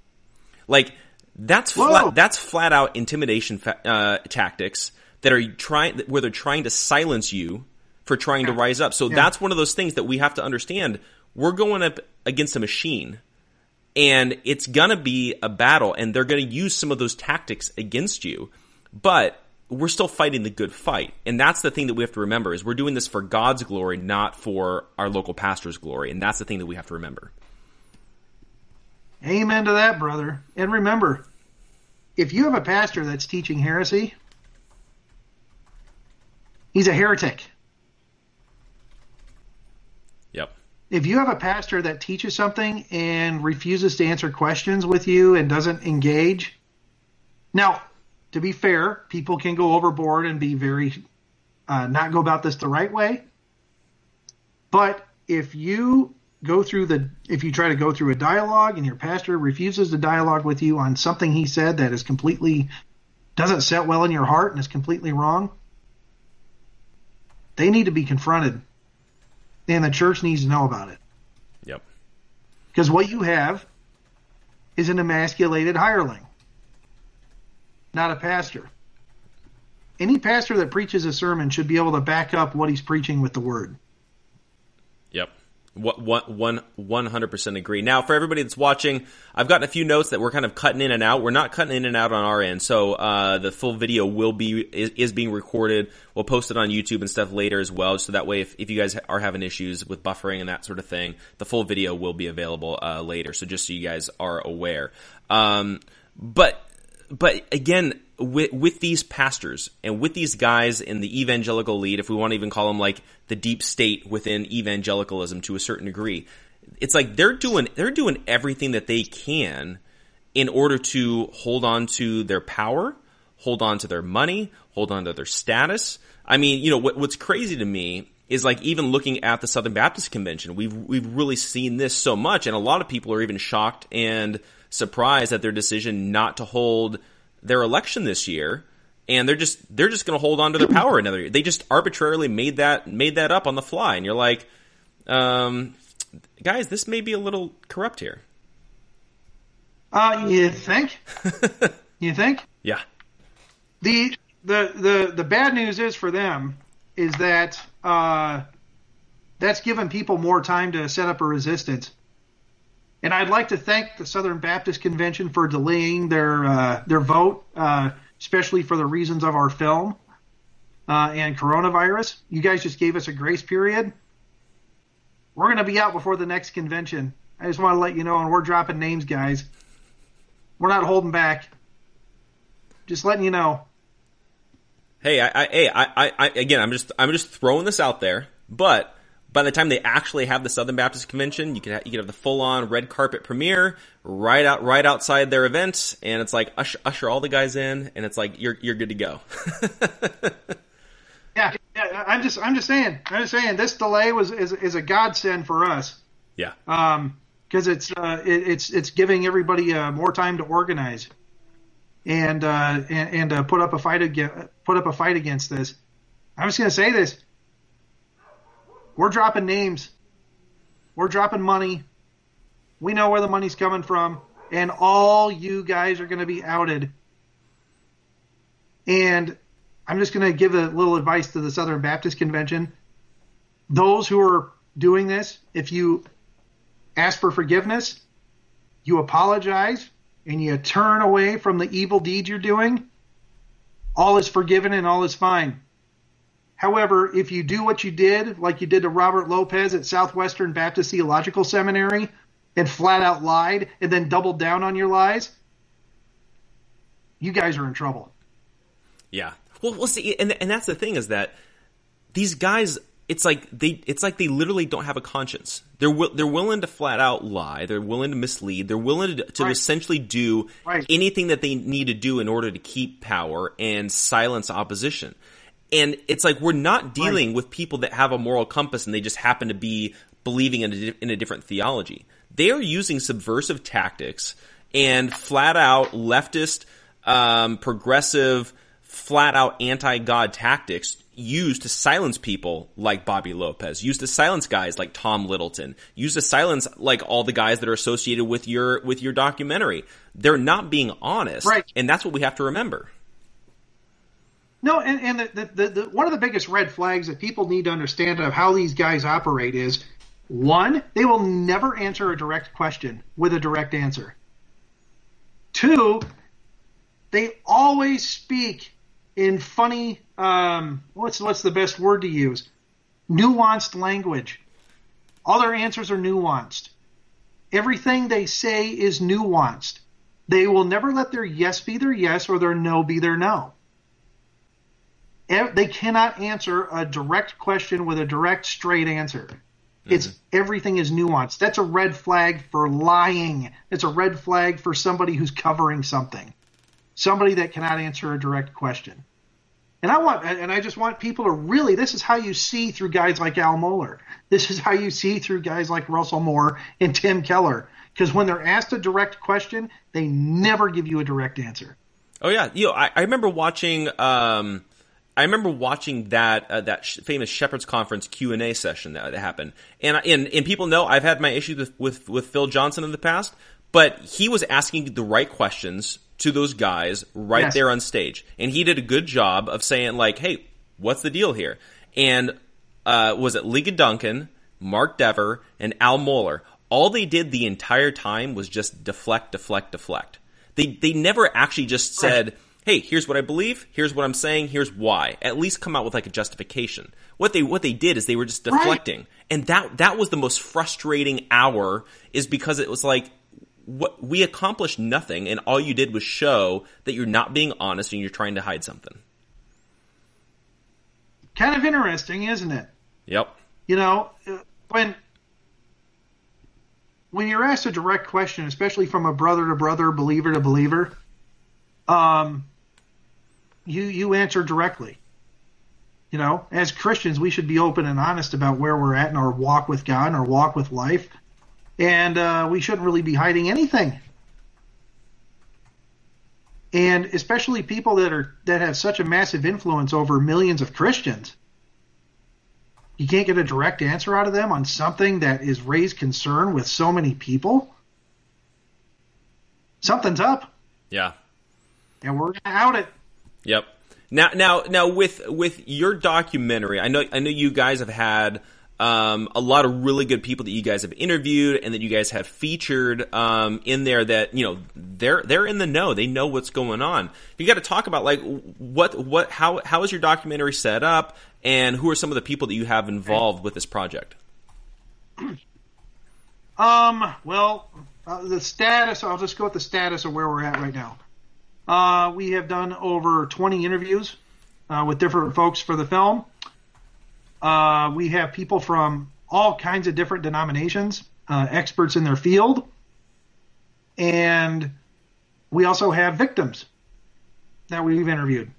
Like, that's flat, that's flat out intimidation fa- uh, tactics that are trying, where they're trying to silence you for trying to rise up. So yeah. that's one of those things that we have to understand we're going up against a machine and it's going to be a battle and they're going to use some of those tactics against you. But we're still fighting the good fight. And that's the thing that we have to remember is we're doing this for God's glory, not for our local pastor's glory. And that's the thing that we have to remember. Amen to that, brother. And remember, if you have a pastor that's teaching heresy, he's a heretic. Yep. If you have a pastor that teaches something and refuses to answer questions with you and doesn't engage, now, to be fair, people can go overboard and be very, uh, not go about this the right way. But if you go through the, if you try to go through a dialogue and your pastor refuses to dialogue with you on something he said that is completely, doesn't set well in your heart and is completely wrong, they need to be confronted and the church needs to know about it. Yep. Because what you have is an emasculated hireling, not a pastor. Any pastor that preaches a sermon should be able to back up what he's preaching with the word. Yep, one, one hundred percent agree. Now, for everybody that's watching, I've gotten a few notes that we're kind of cutting in and out. We're not cutting in and out on our end, so uh, the full video will be is, is, being recorded. We'll post it on YouTube and stuff later as well, so that way, if, if you guys are having issues with buffering and that sort of thing, the full video will be available uh, later. So just so you guys are aware. Um, but but again, with, with these pastors and with these guys in the evangelical lead, if we want to even call them like the deep state within evangelicalism to a certain degree, it's like they're doing they're doing everything that they can in order to hold on to their power, hold on to their money, hold on to their status. I mean, you know, what, what's crazy to me is like even looking at the Southern Baptist Convention, we've we've really seen this so much, and a lot of people are even shocked and surprised at their decision not to hold their election this year and they're just they're just going to hold on to their power another year. They just arbitrarily made that made that up on the fly, and you're like, um, guys, this may be a little corrupt here. Uh, you think? you think? Yeah. The the the the bad news is for them is that uh, that's given people more time to set up a resistance. And I'd like to thank the Southern Baptist Convention for delaying their uh, their vote, uh, especially for the reasons of our film uh, and coronavirus. You guys just gave us a grace period. We're going to be out before the next convention. I just want to let you know, and we're dropping names, guys. We're not holding back. Just letting you know. Hey, I, I, hey, I, I, I, again, I'm just, I'm just throwing this out there. But by the time they actually have the Southern Baptist Convention, you can, ha- you can have the full on red carpet premiere right out, right outside their event, and it's like usher, usher all the guys in, and it's like you're, you're good to go. yeah, yeah, I'm just, I'm just saying, I'm just saying, this delay was is, is a godsend for us. Yeah. Um, because it's uh, it, it's it's giving everybody uh, more time to organize and uh, and, and uh, put up a fight against put up a fight against this. I'm just going to say this: we're dropping names, we're dropping money. We know where the money's coming from, and all you guys are going to be outed. And I'm just going to give a little advice to the Southern Baptist Convention. Those who are doing this, if you ask for forgiveness, you apologize, and you turn away from the evil deed you're doing, all is forgiven and all is fine. However, if you do what you did, like you did to Robert Lopez at Southwestern Baptist Theological Seminary, and flat out lied and then doubled down on your lies, you guys are in trouble. Yeah. Well, we'll see, and and that's the thing is that these guys it's like they it's like they literally don't have a conscience. They're they're willing to flat out lie. They're willing to mislead. They're willing to, to right. essentially do right. anything that they need to do in order to keep power and silence opposition. And it's like we're not dealing right. with people that have a moral compass and they just happen to be believing in a, in a different theology. They are using subversive tactics and flat out leftist, um, progressive, flat out anti God tactics used to silence people like Bobby Lopez, used to silence guys like Tom Littleton, used to silence like all the guys that are associated with your with your documentary. They're not being honest, right? And that's what we have to remember. No, and, and the, the, the, one of the biggest red flags that people need to understand of how these guys operate is one, they will never answer a direct question with a direct answer. Two, they always speak in funny um, what's what's the best word to use? Nuanced language. All their answers are nuanced. Everything they say is nuanced. They will never let their yes be their yes or their no be their no. They cannot answer a direct question with a direct, straight answer. Mm-hmm. It's everything is nuanced. That's a red flag for lying. It's a red flag for somebody who's covering something. Somebody that cannot answer a direct question. And I want, and I just want people to really, this is how you see through guys like Al Mohler. This is how you see through guys like Russell Moore and Tim Keller. Because when they're asked a direct question, they never give you a direct answer. Oh yeah, you know, I, I remember watching, um, I remember watching that uh, that sh- famous Shepherds Conference Q and A session that, that happened, and, and and people know I've had my issues with, with with Phil Johnson in the past, but he was asking the right questions to those guys right yes. there on stage. And he did a good job of saying like, "Hey, what's the deal here?" And uh, was it Ligon Duncan, Mark Dever, and Al Mohler? All they did the entire time was just deflect, deflect, deflect. They they never actually just said, right. "Hey, here's what I believe. Here's what I'm saying. Here's why." At least come out with like a justification. What they what they did is they were just deflecting, and that that was the most frustrating hour. Is because it was like what we accomplished nothing, and all you did was show that you're not being honest and you're trying to hide something. Kind of interesting, isn't it? Yep. You know, when when you're asked a direct question, especially from a brother to brother, believer to believer, um, you you answer directly. You know, as Christians, we should be open and honest about where we're at in our walk with God and our walk with life and uh, we shouldn't really be hiding anything. and especially people that are that have such a massive influence over millions of Christians. You can't get a direct answer out of them on something that is raised concern with so many people. Something's up. Yeah. And we're gonna out it. Yep. Now, now, now, with with your documentary, I know, I know you guys have had um, a lot of really good people that you guys have interviewed and that you guys have featured um, in there. That you know they're they're in the know. They know what's going on. You got to talk about like what what how how is your documentary set up, and who are some of the people that you have involved with this project. Um. Well, uh, the status. I'll just go with the status of where we're at right now. Uh, we have done over 20 interviews uh, with different folks for the film. Uh, we have people from all kinds of different denominations, uh, experts in their field, and we also have victims that we've interviewed.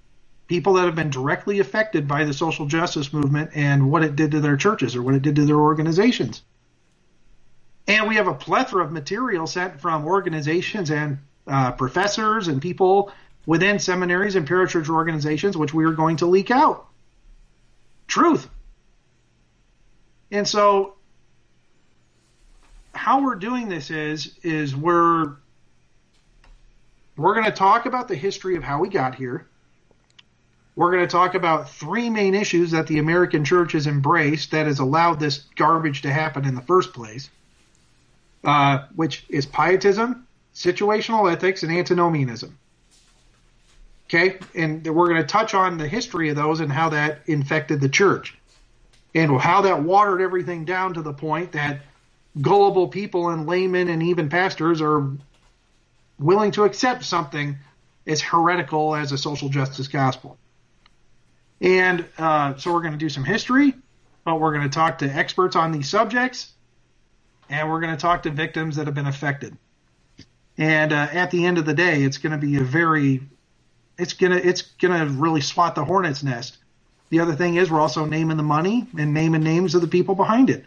People that have been directly affected by the social justice movement and what it did to their churches or what it did to their organizations. And we have a plethora of material sent from organizations and uh, professors and people within seminaries and parachurch organizations, which we are going to leak out. Truth. And so, how we're doing this is is we're we're going to talk about the history of how we got here. We're going to talk about three main issues that the American church has embraced that has allowed this garbage to happen in the first place, uh, which is pietism, situational ethics, and antinomianism. Okay, and we're going to touch on the history of those and how that infected the church, and how that watered everything down to the point that gullible people and laymen and even pastors are willing to accept something as heretical as a social justice gospel. And uh, so we're going to do some history, but we're going to talk to experts on these subjects, and we're going to talk to victims that have been affected. And uh, at the end of the day, it's going to be a very, it's gonna it's gonna really swat the hornet's nest. The other thing is we're also naming the money and naming names of the people behind it.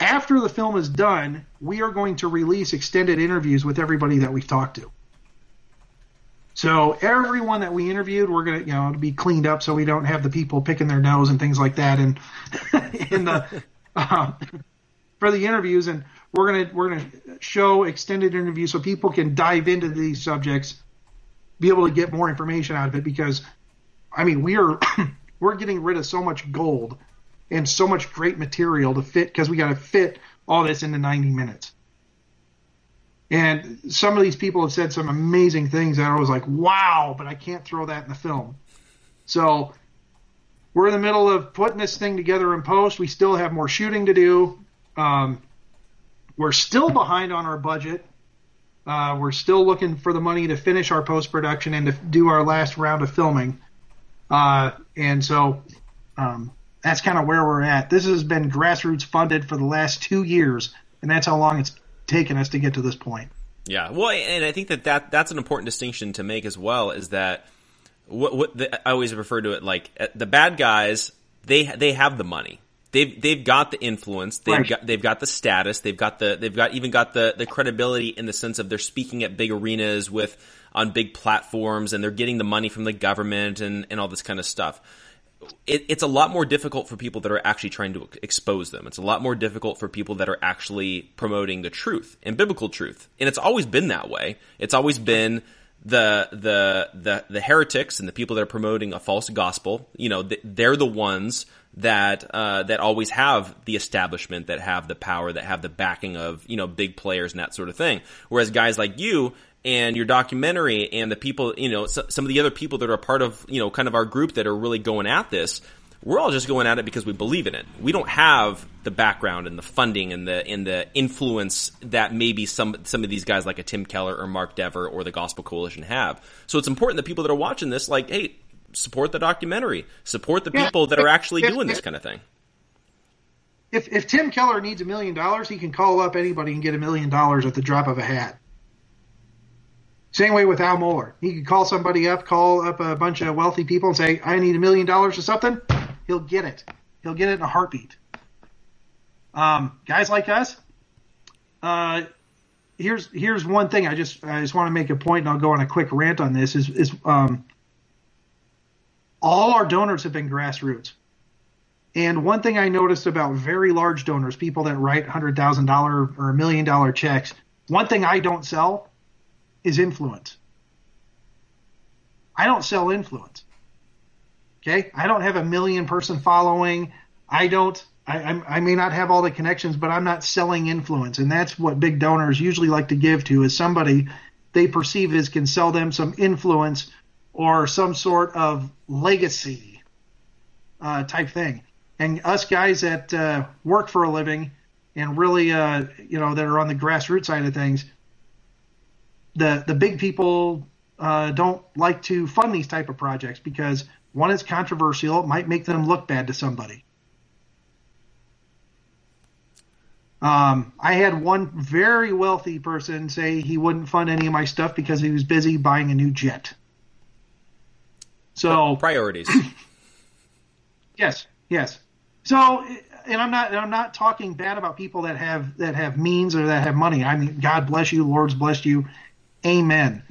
After the film is done, we are going to release extended interviews with everybody that we've talked to. So everyone that we interviewed, we're gonna, you know, to be cleaned up so we don't have the people picking their nose and things like that, and in the um, for the interviews. And we're gonna we're gonna show extended interviews so people can dive into these subjects, be able to get more information out of it. Because, I mean, we are we're getting rid of so much gold and so much great material to fit because we got to fit all this into 90 minutes. And some of these people have said some amazing things that I was like, wow, but I can't throw that in the film. So we're in the middle of putting this thing together in post. We still have more shooting to do. Um, we're still behind on our budget. Uh, we're still looking for the money to finish our post production and to do our last round of filming. Uh, and so um, that's kind of where we're at. This has been grassroots funded for the last two years, and that's how long it's taken us to get to this point. Yeah, well, and I think that, that that's an important distinction to make as well. Is that what, what the, I always refer to it like uh, the bad guys they they have the money they've they've got the influence, they've right. got they've got the status, they've got the they've got even got the the credibility in the sense of they're speaking at big arenas with on big platforms and they're getting the money from the government and and all this kind of stuff. It, it's a lot more difficult for people that are actually trying to expose them. It's a lot more difficult for people that are actually promoting the truth and biblical truth. And it's always been that way. It's always been the the the the heretics and the people that are promoting a false gospel. You know, they're the ones that uh, that always have the establishment, that have the power, that have the backing of you know big players and that sort of thing. Whereas guys like you and your documentary and the people, you know, so, some of the other people that are part of you know kind of our group that are really going at this. We're all just going at it because we believe in it. We don't have the background and the funding and the and the influence that maybe some some of these guys like a Tim Keller or Mark Dever or the Gospel Coalition have. So it's important that people that are watching this, like, hey, support the documentary, support the people yeah, that are actually if, doing if, this kind of thing. If if Tim Keller needs a million dollars, he can call up anybody and get a million dollars at the drop of a hat. Same way with Al Mohler. He could call somebody up, call up a bunch of wealthy people and say, I need a million dollars or something. He'll get it. He'll get it in a heartbeat. Um, guys like us, uh, here's here's one thing I just I just want to make a point, and I'll go on a quick rant on this. Is is um, all our donors have been grassroots. And one thing I noticed about very large donors, people that write hundred thousand dollar or a million dollar checks, one thing I don't sell is influence. I don't sell influence. Okay, I don't have a million person following. I don't. I, I, may not have all the connections, but I'm not selling influence, and that's what big donors usually like to give to is somebody they perceive as can sell them some influence or some sort of legacy uh, type thing. And us guys that uh, work for a living and really, uh, you know, that are on the grassroots side of things, the the big people uh, don't like to fund these type of projects because one, it's controversial. It might make them look bad to somebody. Um, I had one very wealthy person say he wouldn't fund any of my stuff because he was busy buying a new jet. So priorities. yes, yes. So, and I'm not, I'm not talking bad about people that have that have means or that have money. I mean, God bless you, Lord's blessed you, Amen.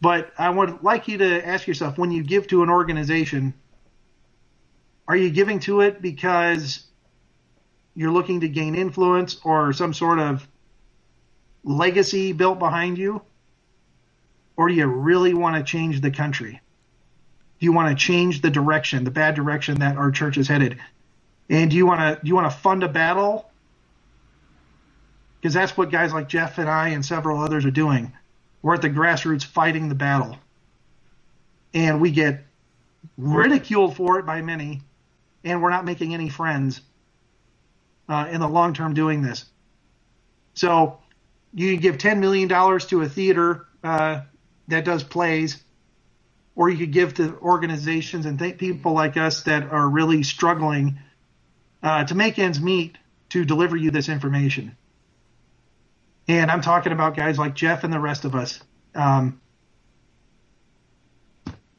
But I would like you to ask yourself when you give to an organization, are you giving to it because you're looking to gain influence or some sort of legacy built behind you? Or do you really want to change the country? You want to change the direction, the bad direction that our church is headed? And do you want to do you want to fund a battle? Because that's what guys like Jeff and I and several others are doing. We're at the grassroots fighting the battle. And we get ridiculed for it by many, and we're not making any friends uh, in the long term doing this. So you give $10 million to a theater uh, that does plays, or you could give to organizations and th- people like us that are really struggling uh, to make ends meet to deliver you this information. And I'm talking about guys like Jeff and the rest of us. Um,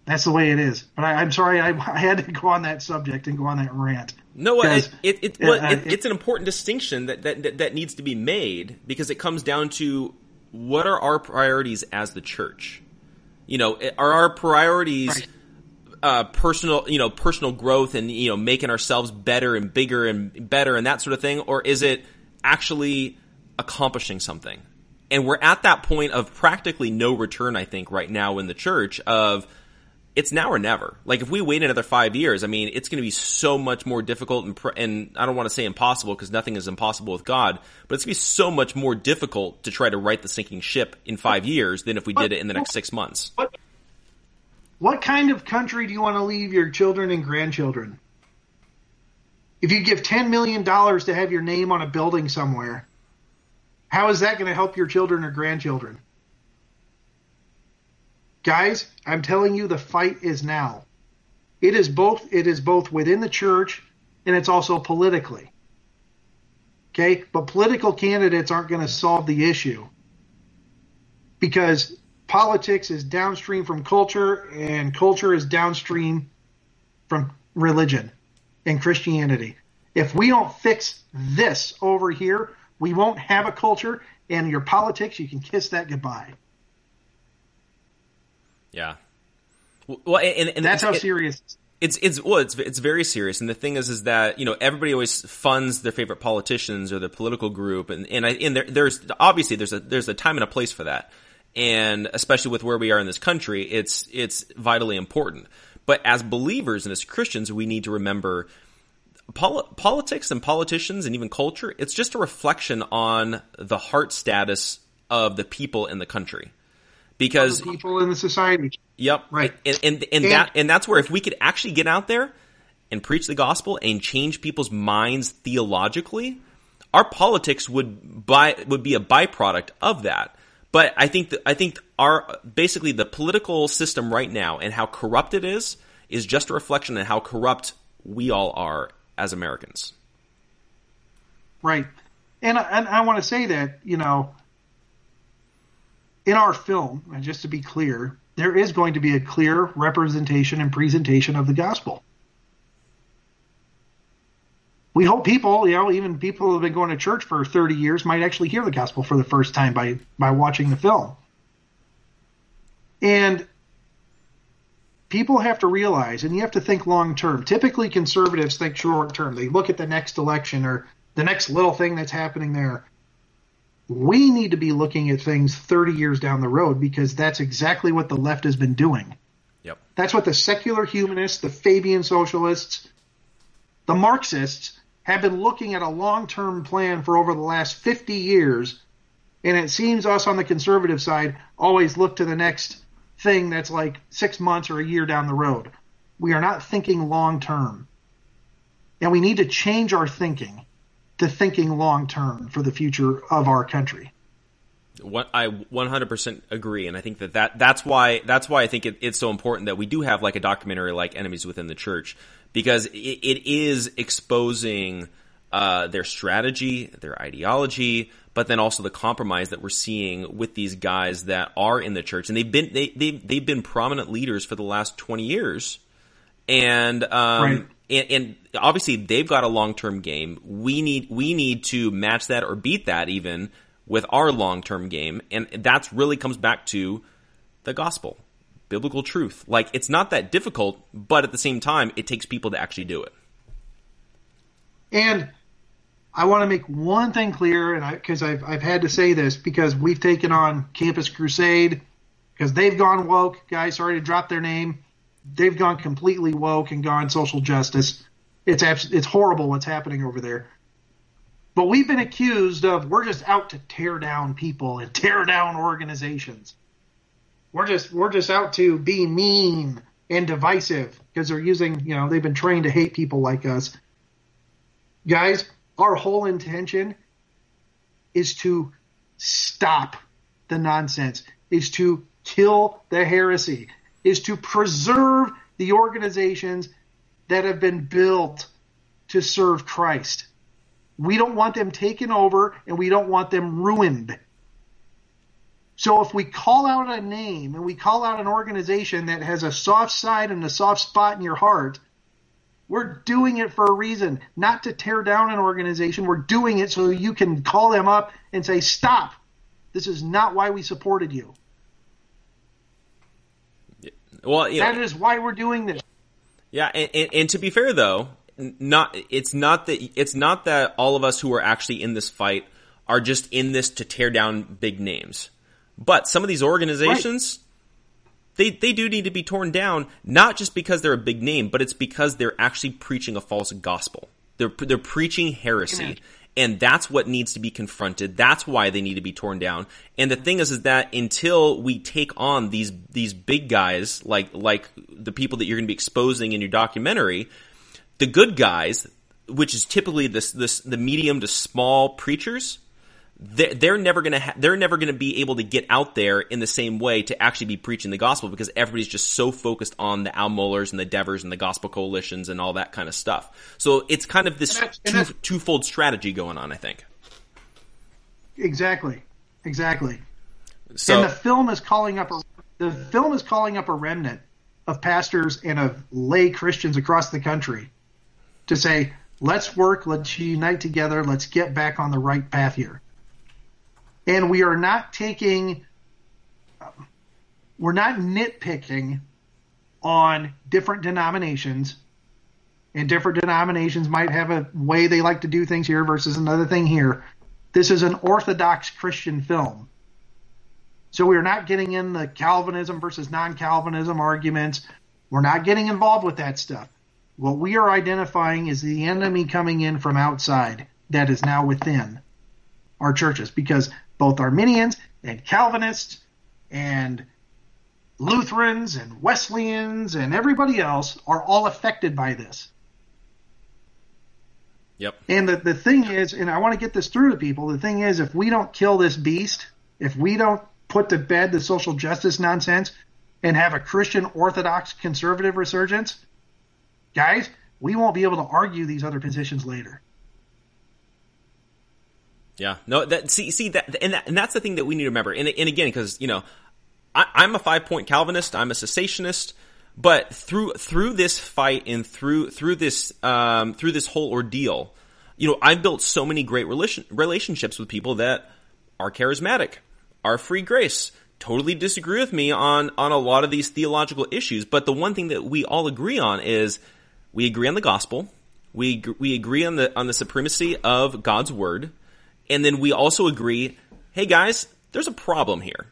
that's the way it is. But I, am sorry, I, I, had to go on that subject and go on that rant. No, it, it, it, well, uh, it, it's an important distinction that, that, that needs to be made because it comes down to what are our priorities as the church. You know, are our priorities right. uh, personal, you know, personal growth and you know making ourselves better and bigger and better and that sort of thing, or is it actually accomplishing something? And we're at that point of practically no return, I think, right now in the church of it's now or never. Like if we wait another five years, I mean, it's going to be so much more difficult and, and I don't want to say impossible because nothing is impossible with God, but it's going to be so much more difficult to try to right the sinking ship in five years than if we did it in the next six months. What, what kind of country do you want to leave your children and grandchildren? If you give $10 million to have your name on a building somewhere, how is that going to help your children or grandchildren? Guys, I'm telling you the fight is now. It is both it is both within the church and it's also politically. Okay? But political candidates aren't going to solve the issue. Because politics is downstream from culture and culture is downstream from religion and Christianity. If we don't fix this over here, we won't have a culture and your politics, you can kiss that goodbye. Yeah. Well, and, and that's how it, serious. It's it's well, it's it's very serious. And the thing is, is that you know everybody always funds their favorite politicians or their political group, and and I and there, there's obviously there's a there's a time and a place for that, and especially with where we are in this country, it's it's vitally important. But as believers and as Christians, we need to remember pol- politics and politicians and even culture. It's just a reflection on the heart status of the people in the country because people in the society. Yep. Right. And, and, and, and that, and that's where if we could actually get out there and preach the gospel and change people's minds theologically, our politics would by, would be a byproduct of that. But I think that, I think our, basically the political system right now and how corrupt it is, is just a reflection of how corrupt we all are as Americans. Right. And, and I want to say that, you know, in our film, and just to be clear, there is going to be a clear representation and presentation of the gospel. we hope people, you know, even people who have been going to church for 30 years might actually hear the gospel for the first time by, by watching the film. And people have to realize, and you have to think long term. Typically, conservatives think short term. They look at the next election or the next little thing that's happening there. We need to be looking at things 30 years down the road because that's exactly what the left has been doing. Yep. That's what the secular humanists, the Fabian socialists, the Marxists have been looking at a long term plan for over the last 50 years. And it seems us on the conservative side always look to the next thing that's like six months or a year down the road. We are not thinking long term. And we need to change our thinking to thinking long term for the future of our country. What I 100% agree, and I think that, that that's why that's why I think it, it's so important that we do have like a documentary like Enemies Within the Church because it, it is exposing uh, their strategy, their ideology, but then also the compromise that we're seeing with these guys that are in the church, and they've been they they've, they've been prominent leaders for the last 20 years, and um, Right. And, and obviously they've got a long term game. We need we need to match that or beat that even with our long term game, and that's really comes back to the gospel, biblical truth. Like it's not that difficult, but at the same time, it takes people to actually do it. And I want to make one thing clear, and because I've I've had to say this because we've taken on Campus Crusade because they've gone woke. Guys, sorry to drop their name. They've gone completely woke and gone social justice. It's abs- it's horrible what's happening over there. But we've been accused of we're just out to tear down people and tear down organizations. We're just we're just out to be mean and divisive because they're using you know they've been trained to hate people like us guys, our whole intention is to stop the nonsense, is to kill the heresy, is to preserve the organizations that have been built to serve Christ. We don't want them taken over and we don't want them ruined. So if we call out a name and we call out an organization that has a soft side and a soft spot in your heart, we're doing it for a reason, not to tear down an organization. We're doing it so you can call them up and say, stop. This is not why we supported you. Well, you know, That is why we're doing this. Yeah, and, and, and to be fair though, not it's not that it's not that all of us who are actually in this fight are just in this to tear down big names. But some of these organizations they they do need to be torn down not just because they're a big name, but it's because they're actually preaching a false gospel. They're they're preaching heresy. And that's what needs to be confronted. That's why they need to be torn down. And the thing is, is that until we take on these these big guys, like like the people that you're going to be exposing in your documentary, the good guys, which is typically this this the medium to small preachers, they're, they're never gonna ha- they're never gonna be able to get out there in the same way to actually be preaching the gospel because everybody's just so focused on the Al Mohlers and the Devers and the gospel coalitions and all that kind of stuff. So it's kind of this And that's- and two, twofold strategy going on. I think. Exactly. Exactly. So and the film is calling up a, the film is calling up a remnant of pastors and of lay Christians across the country to say, let's work, let's unite together, let's get back on the right path here. And we are not taking, we're not nitpicking on different denominations. And different denominations might have a way they like to do things here versus another thing here. This is an Orthodox Christian film. So we're not getting in the Calvinism versus non Calvinism arguments. We're not getting involved with that stuff. What we are identifying is the enemy coming in from outside that is now within our churches because both Arminians and Calvinists and Lutherans and Wesleyans and everybody else are all affected by this. yep. And the, the thing is, and I want to get this through to people, the thing is, if we don't kill this beast, if we don't put to bed the social justice nonsense and have a Christian Orthodox conservative resurgence, guys, we won't be able to argue these other positions later. Yeah, no, that see, see that, and that, and that's the thing that we need to remember. And, and again, because you know, I, I'm a five point Calvinist, I'm a cessationist, but through through this fight and through through this um, through this whole ordeal, you know, I've built so many great relation, relationships with people that are charismatic, are free grace, totally disagree with me on, on a lot of these theological issues. But the one thing that we all agree on is we agree on the gospel. We, we agree on the, on the supremacy of God's word. And then we also agree, hey guys, there's a problem here.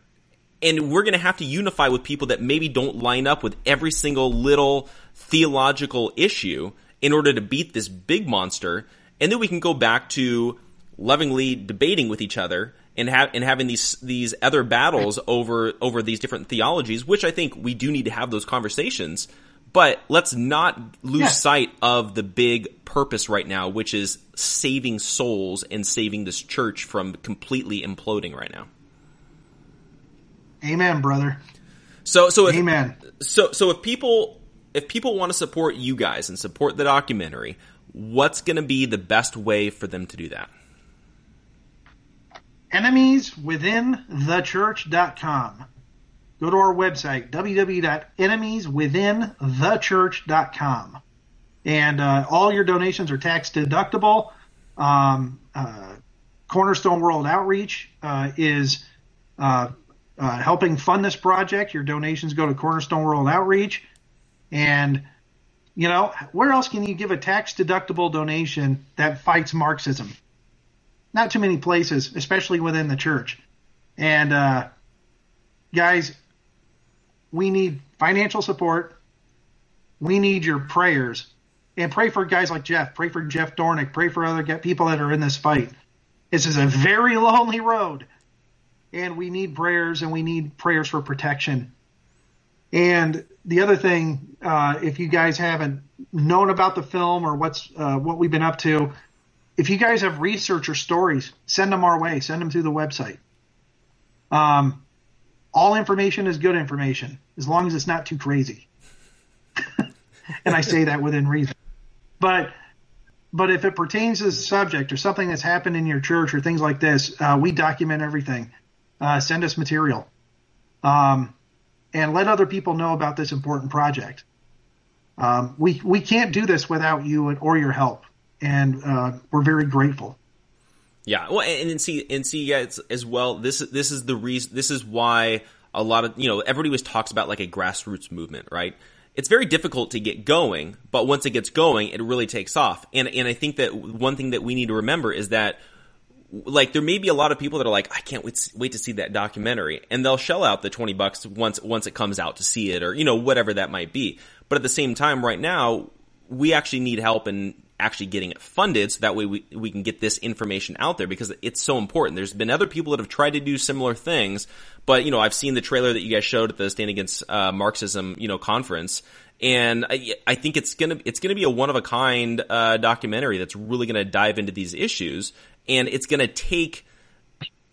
And we're going to have to unify with people that maybe don't line up with every single little theological issue in order to beat this big monster. And then we can go back to lovingly debating with each other and have and having these these other battles over over these different theologies, which I think we do need to have those conversations. But let's not lose yeah. sight of the big purpose right now, which is saving souls and saving this church from completely imploding right now. Amen, brother. So so if, Amen. So so if people if people want to support you guys and support the documentary, what's going to be the best way for them to do that? enemieswithinthechurch.com. Go to our website, www.enemieswithinthechurch.com. And uh, all your donations are tax deductible. Um, uh, Cornerstone World Outreach uh, is uh, uh, helping fund this project. Your donations go to Cornerstone World Outreach. And, you know, where else can you give a tax deductible donation that fights Marxism? not too many places, especially within the church. And uh, guys, we need financial support. We need your prayers, and pray for guys like Jeff. Pray for Jeff Dornik. Pray for other people that are in this fight. This is a very lonely road, and we need prayers, and we need prayers for protection. And the other thing, uh, if you guys haven't known about the film or what's uh, what we've been up to, if you guys have research or stories, send them our way. Send them through the website. Um, all information is good information as long as it's not too crazy. and I say that within reason. But but if it pertains to the subject or something that's happened in your church or things like this, uh, we document everything. Uh, send us material, um, and let other people know about this important project. Um, we we can't do this without you or your help and uh, we're very grateful. Yeah, well, and, and see, and see, yeah, as well. This this is the reason. This is why a lot of you know everybody always talks about like a grassroots movement, right? It's very difficult to get going, but once it gets going, it really takes off. And and I think that one thing that we need to remember is that like there may be a lot of people that are like, I can't wait wait to see that documentary, and they'll shell out the twenty bucks once once it comes out to see it, or you know whatever that might be. But at the same time, right now, we actually need help in actually getting it funded so that way we, we can get this information out there because it's so important. There's been other people that have tried to do similar things, but you know, I've seen the trailer that you guys showed at the Stand Against uh, Marxism, you know, conference. And I, I, think it's gonna it's gonna be a one of a kind uh, documentary that's really gonna dive into these issues, and it's gonna take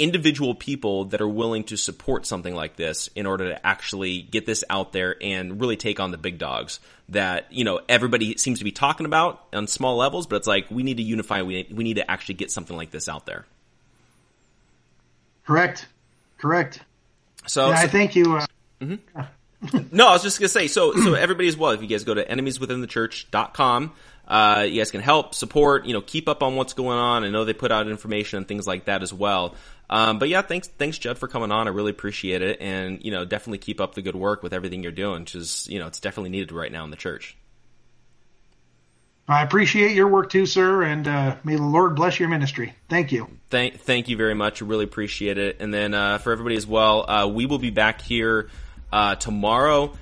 individual people that are willing to support something like this in order to actually get this out there and really take on the big dogs that you know everybody seems to be talking about on small levels but it's like we need to unify we, we need to actually get something like this out there correct correct so, yeah, so i thank you uh, mm-hmm. no i was just gonna say so so everybody as well if you guys go to enemieswithinthechurch.com uh, you guys can help, support, you know, keep up on what's going on. I know they put out information and things like that as well. Um, but yeah, thanks, thanks, Judd, for coming on. I really appreciate it, and you know, definitely keep up the good work with everything you're doing. Because you know, it's definitely needed right now in the church. I appreciate your work too, sir, and uh, may the Lord bless your ministry. Thank you. Thank, thank you very much. I really appreciate it. And then uh, for everybody as well, uh, we will be back here uh, tomorrow.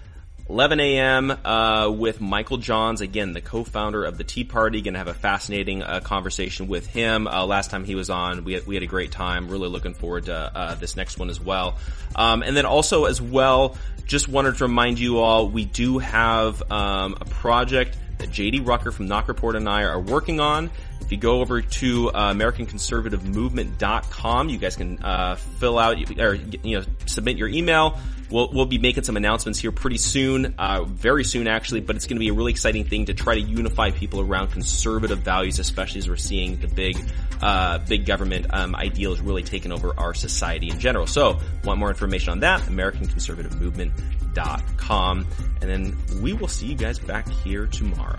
11 a.m. Uh, with Michael Johns, again, the co-founder of the Tea Party. Going to have a fascinating uh, conversation with him. Uh, last time he was on, we had, we had a great time. Really looking forward to uh, this next one as well. Um, and then also as well, just wanted to remind you all, we do have um, a project that JD Rucker from NOQ Report and I are working on. If you go over to uh, AmericanConservativeMovement.com, you guys can uh, fill out or you know submit your email We'll, we'll be making some announcements here pretty soon, uh, very soon actually, but it's going to be a really exciting thing to try to unify people around conservative values, especially as we're seeing the big, uh, big government, um, ideals really taking over our society in general. So, want more information on that? AmericanConservativeMovement.com. And then we will see you guys back here tomorrow.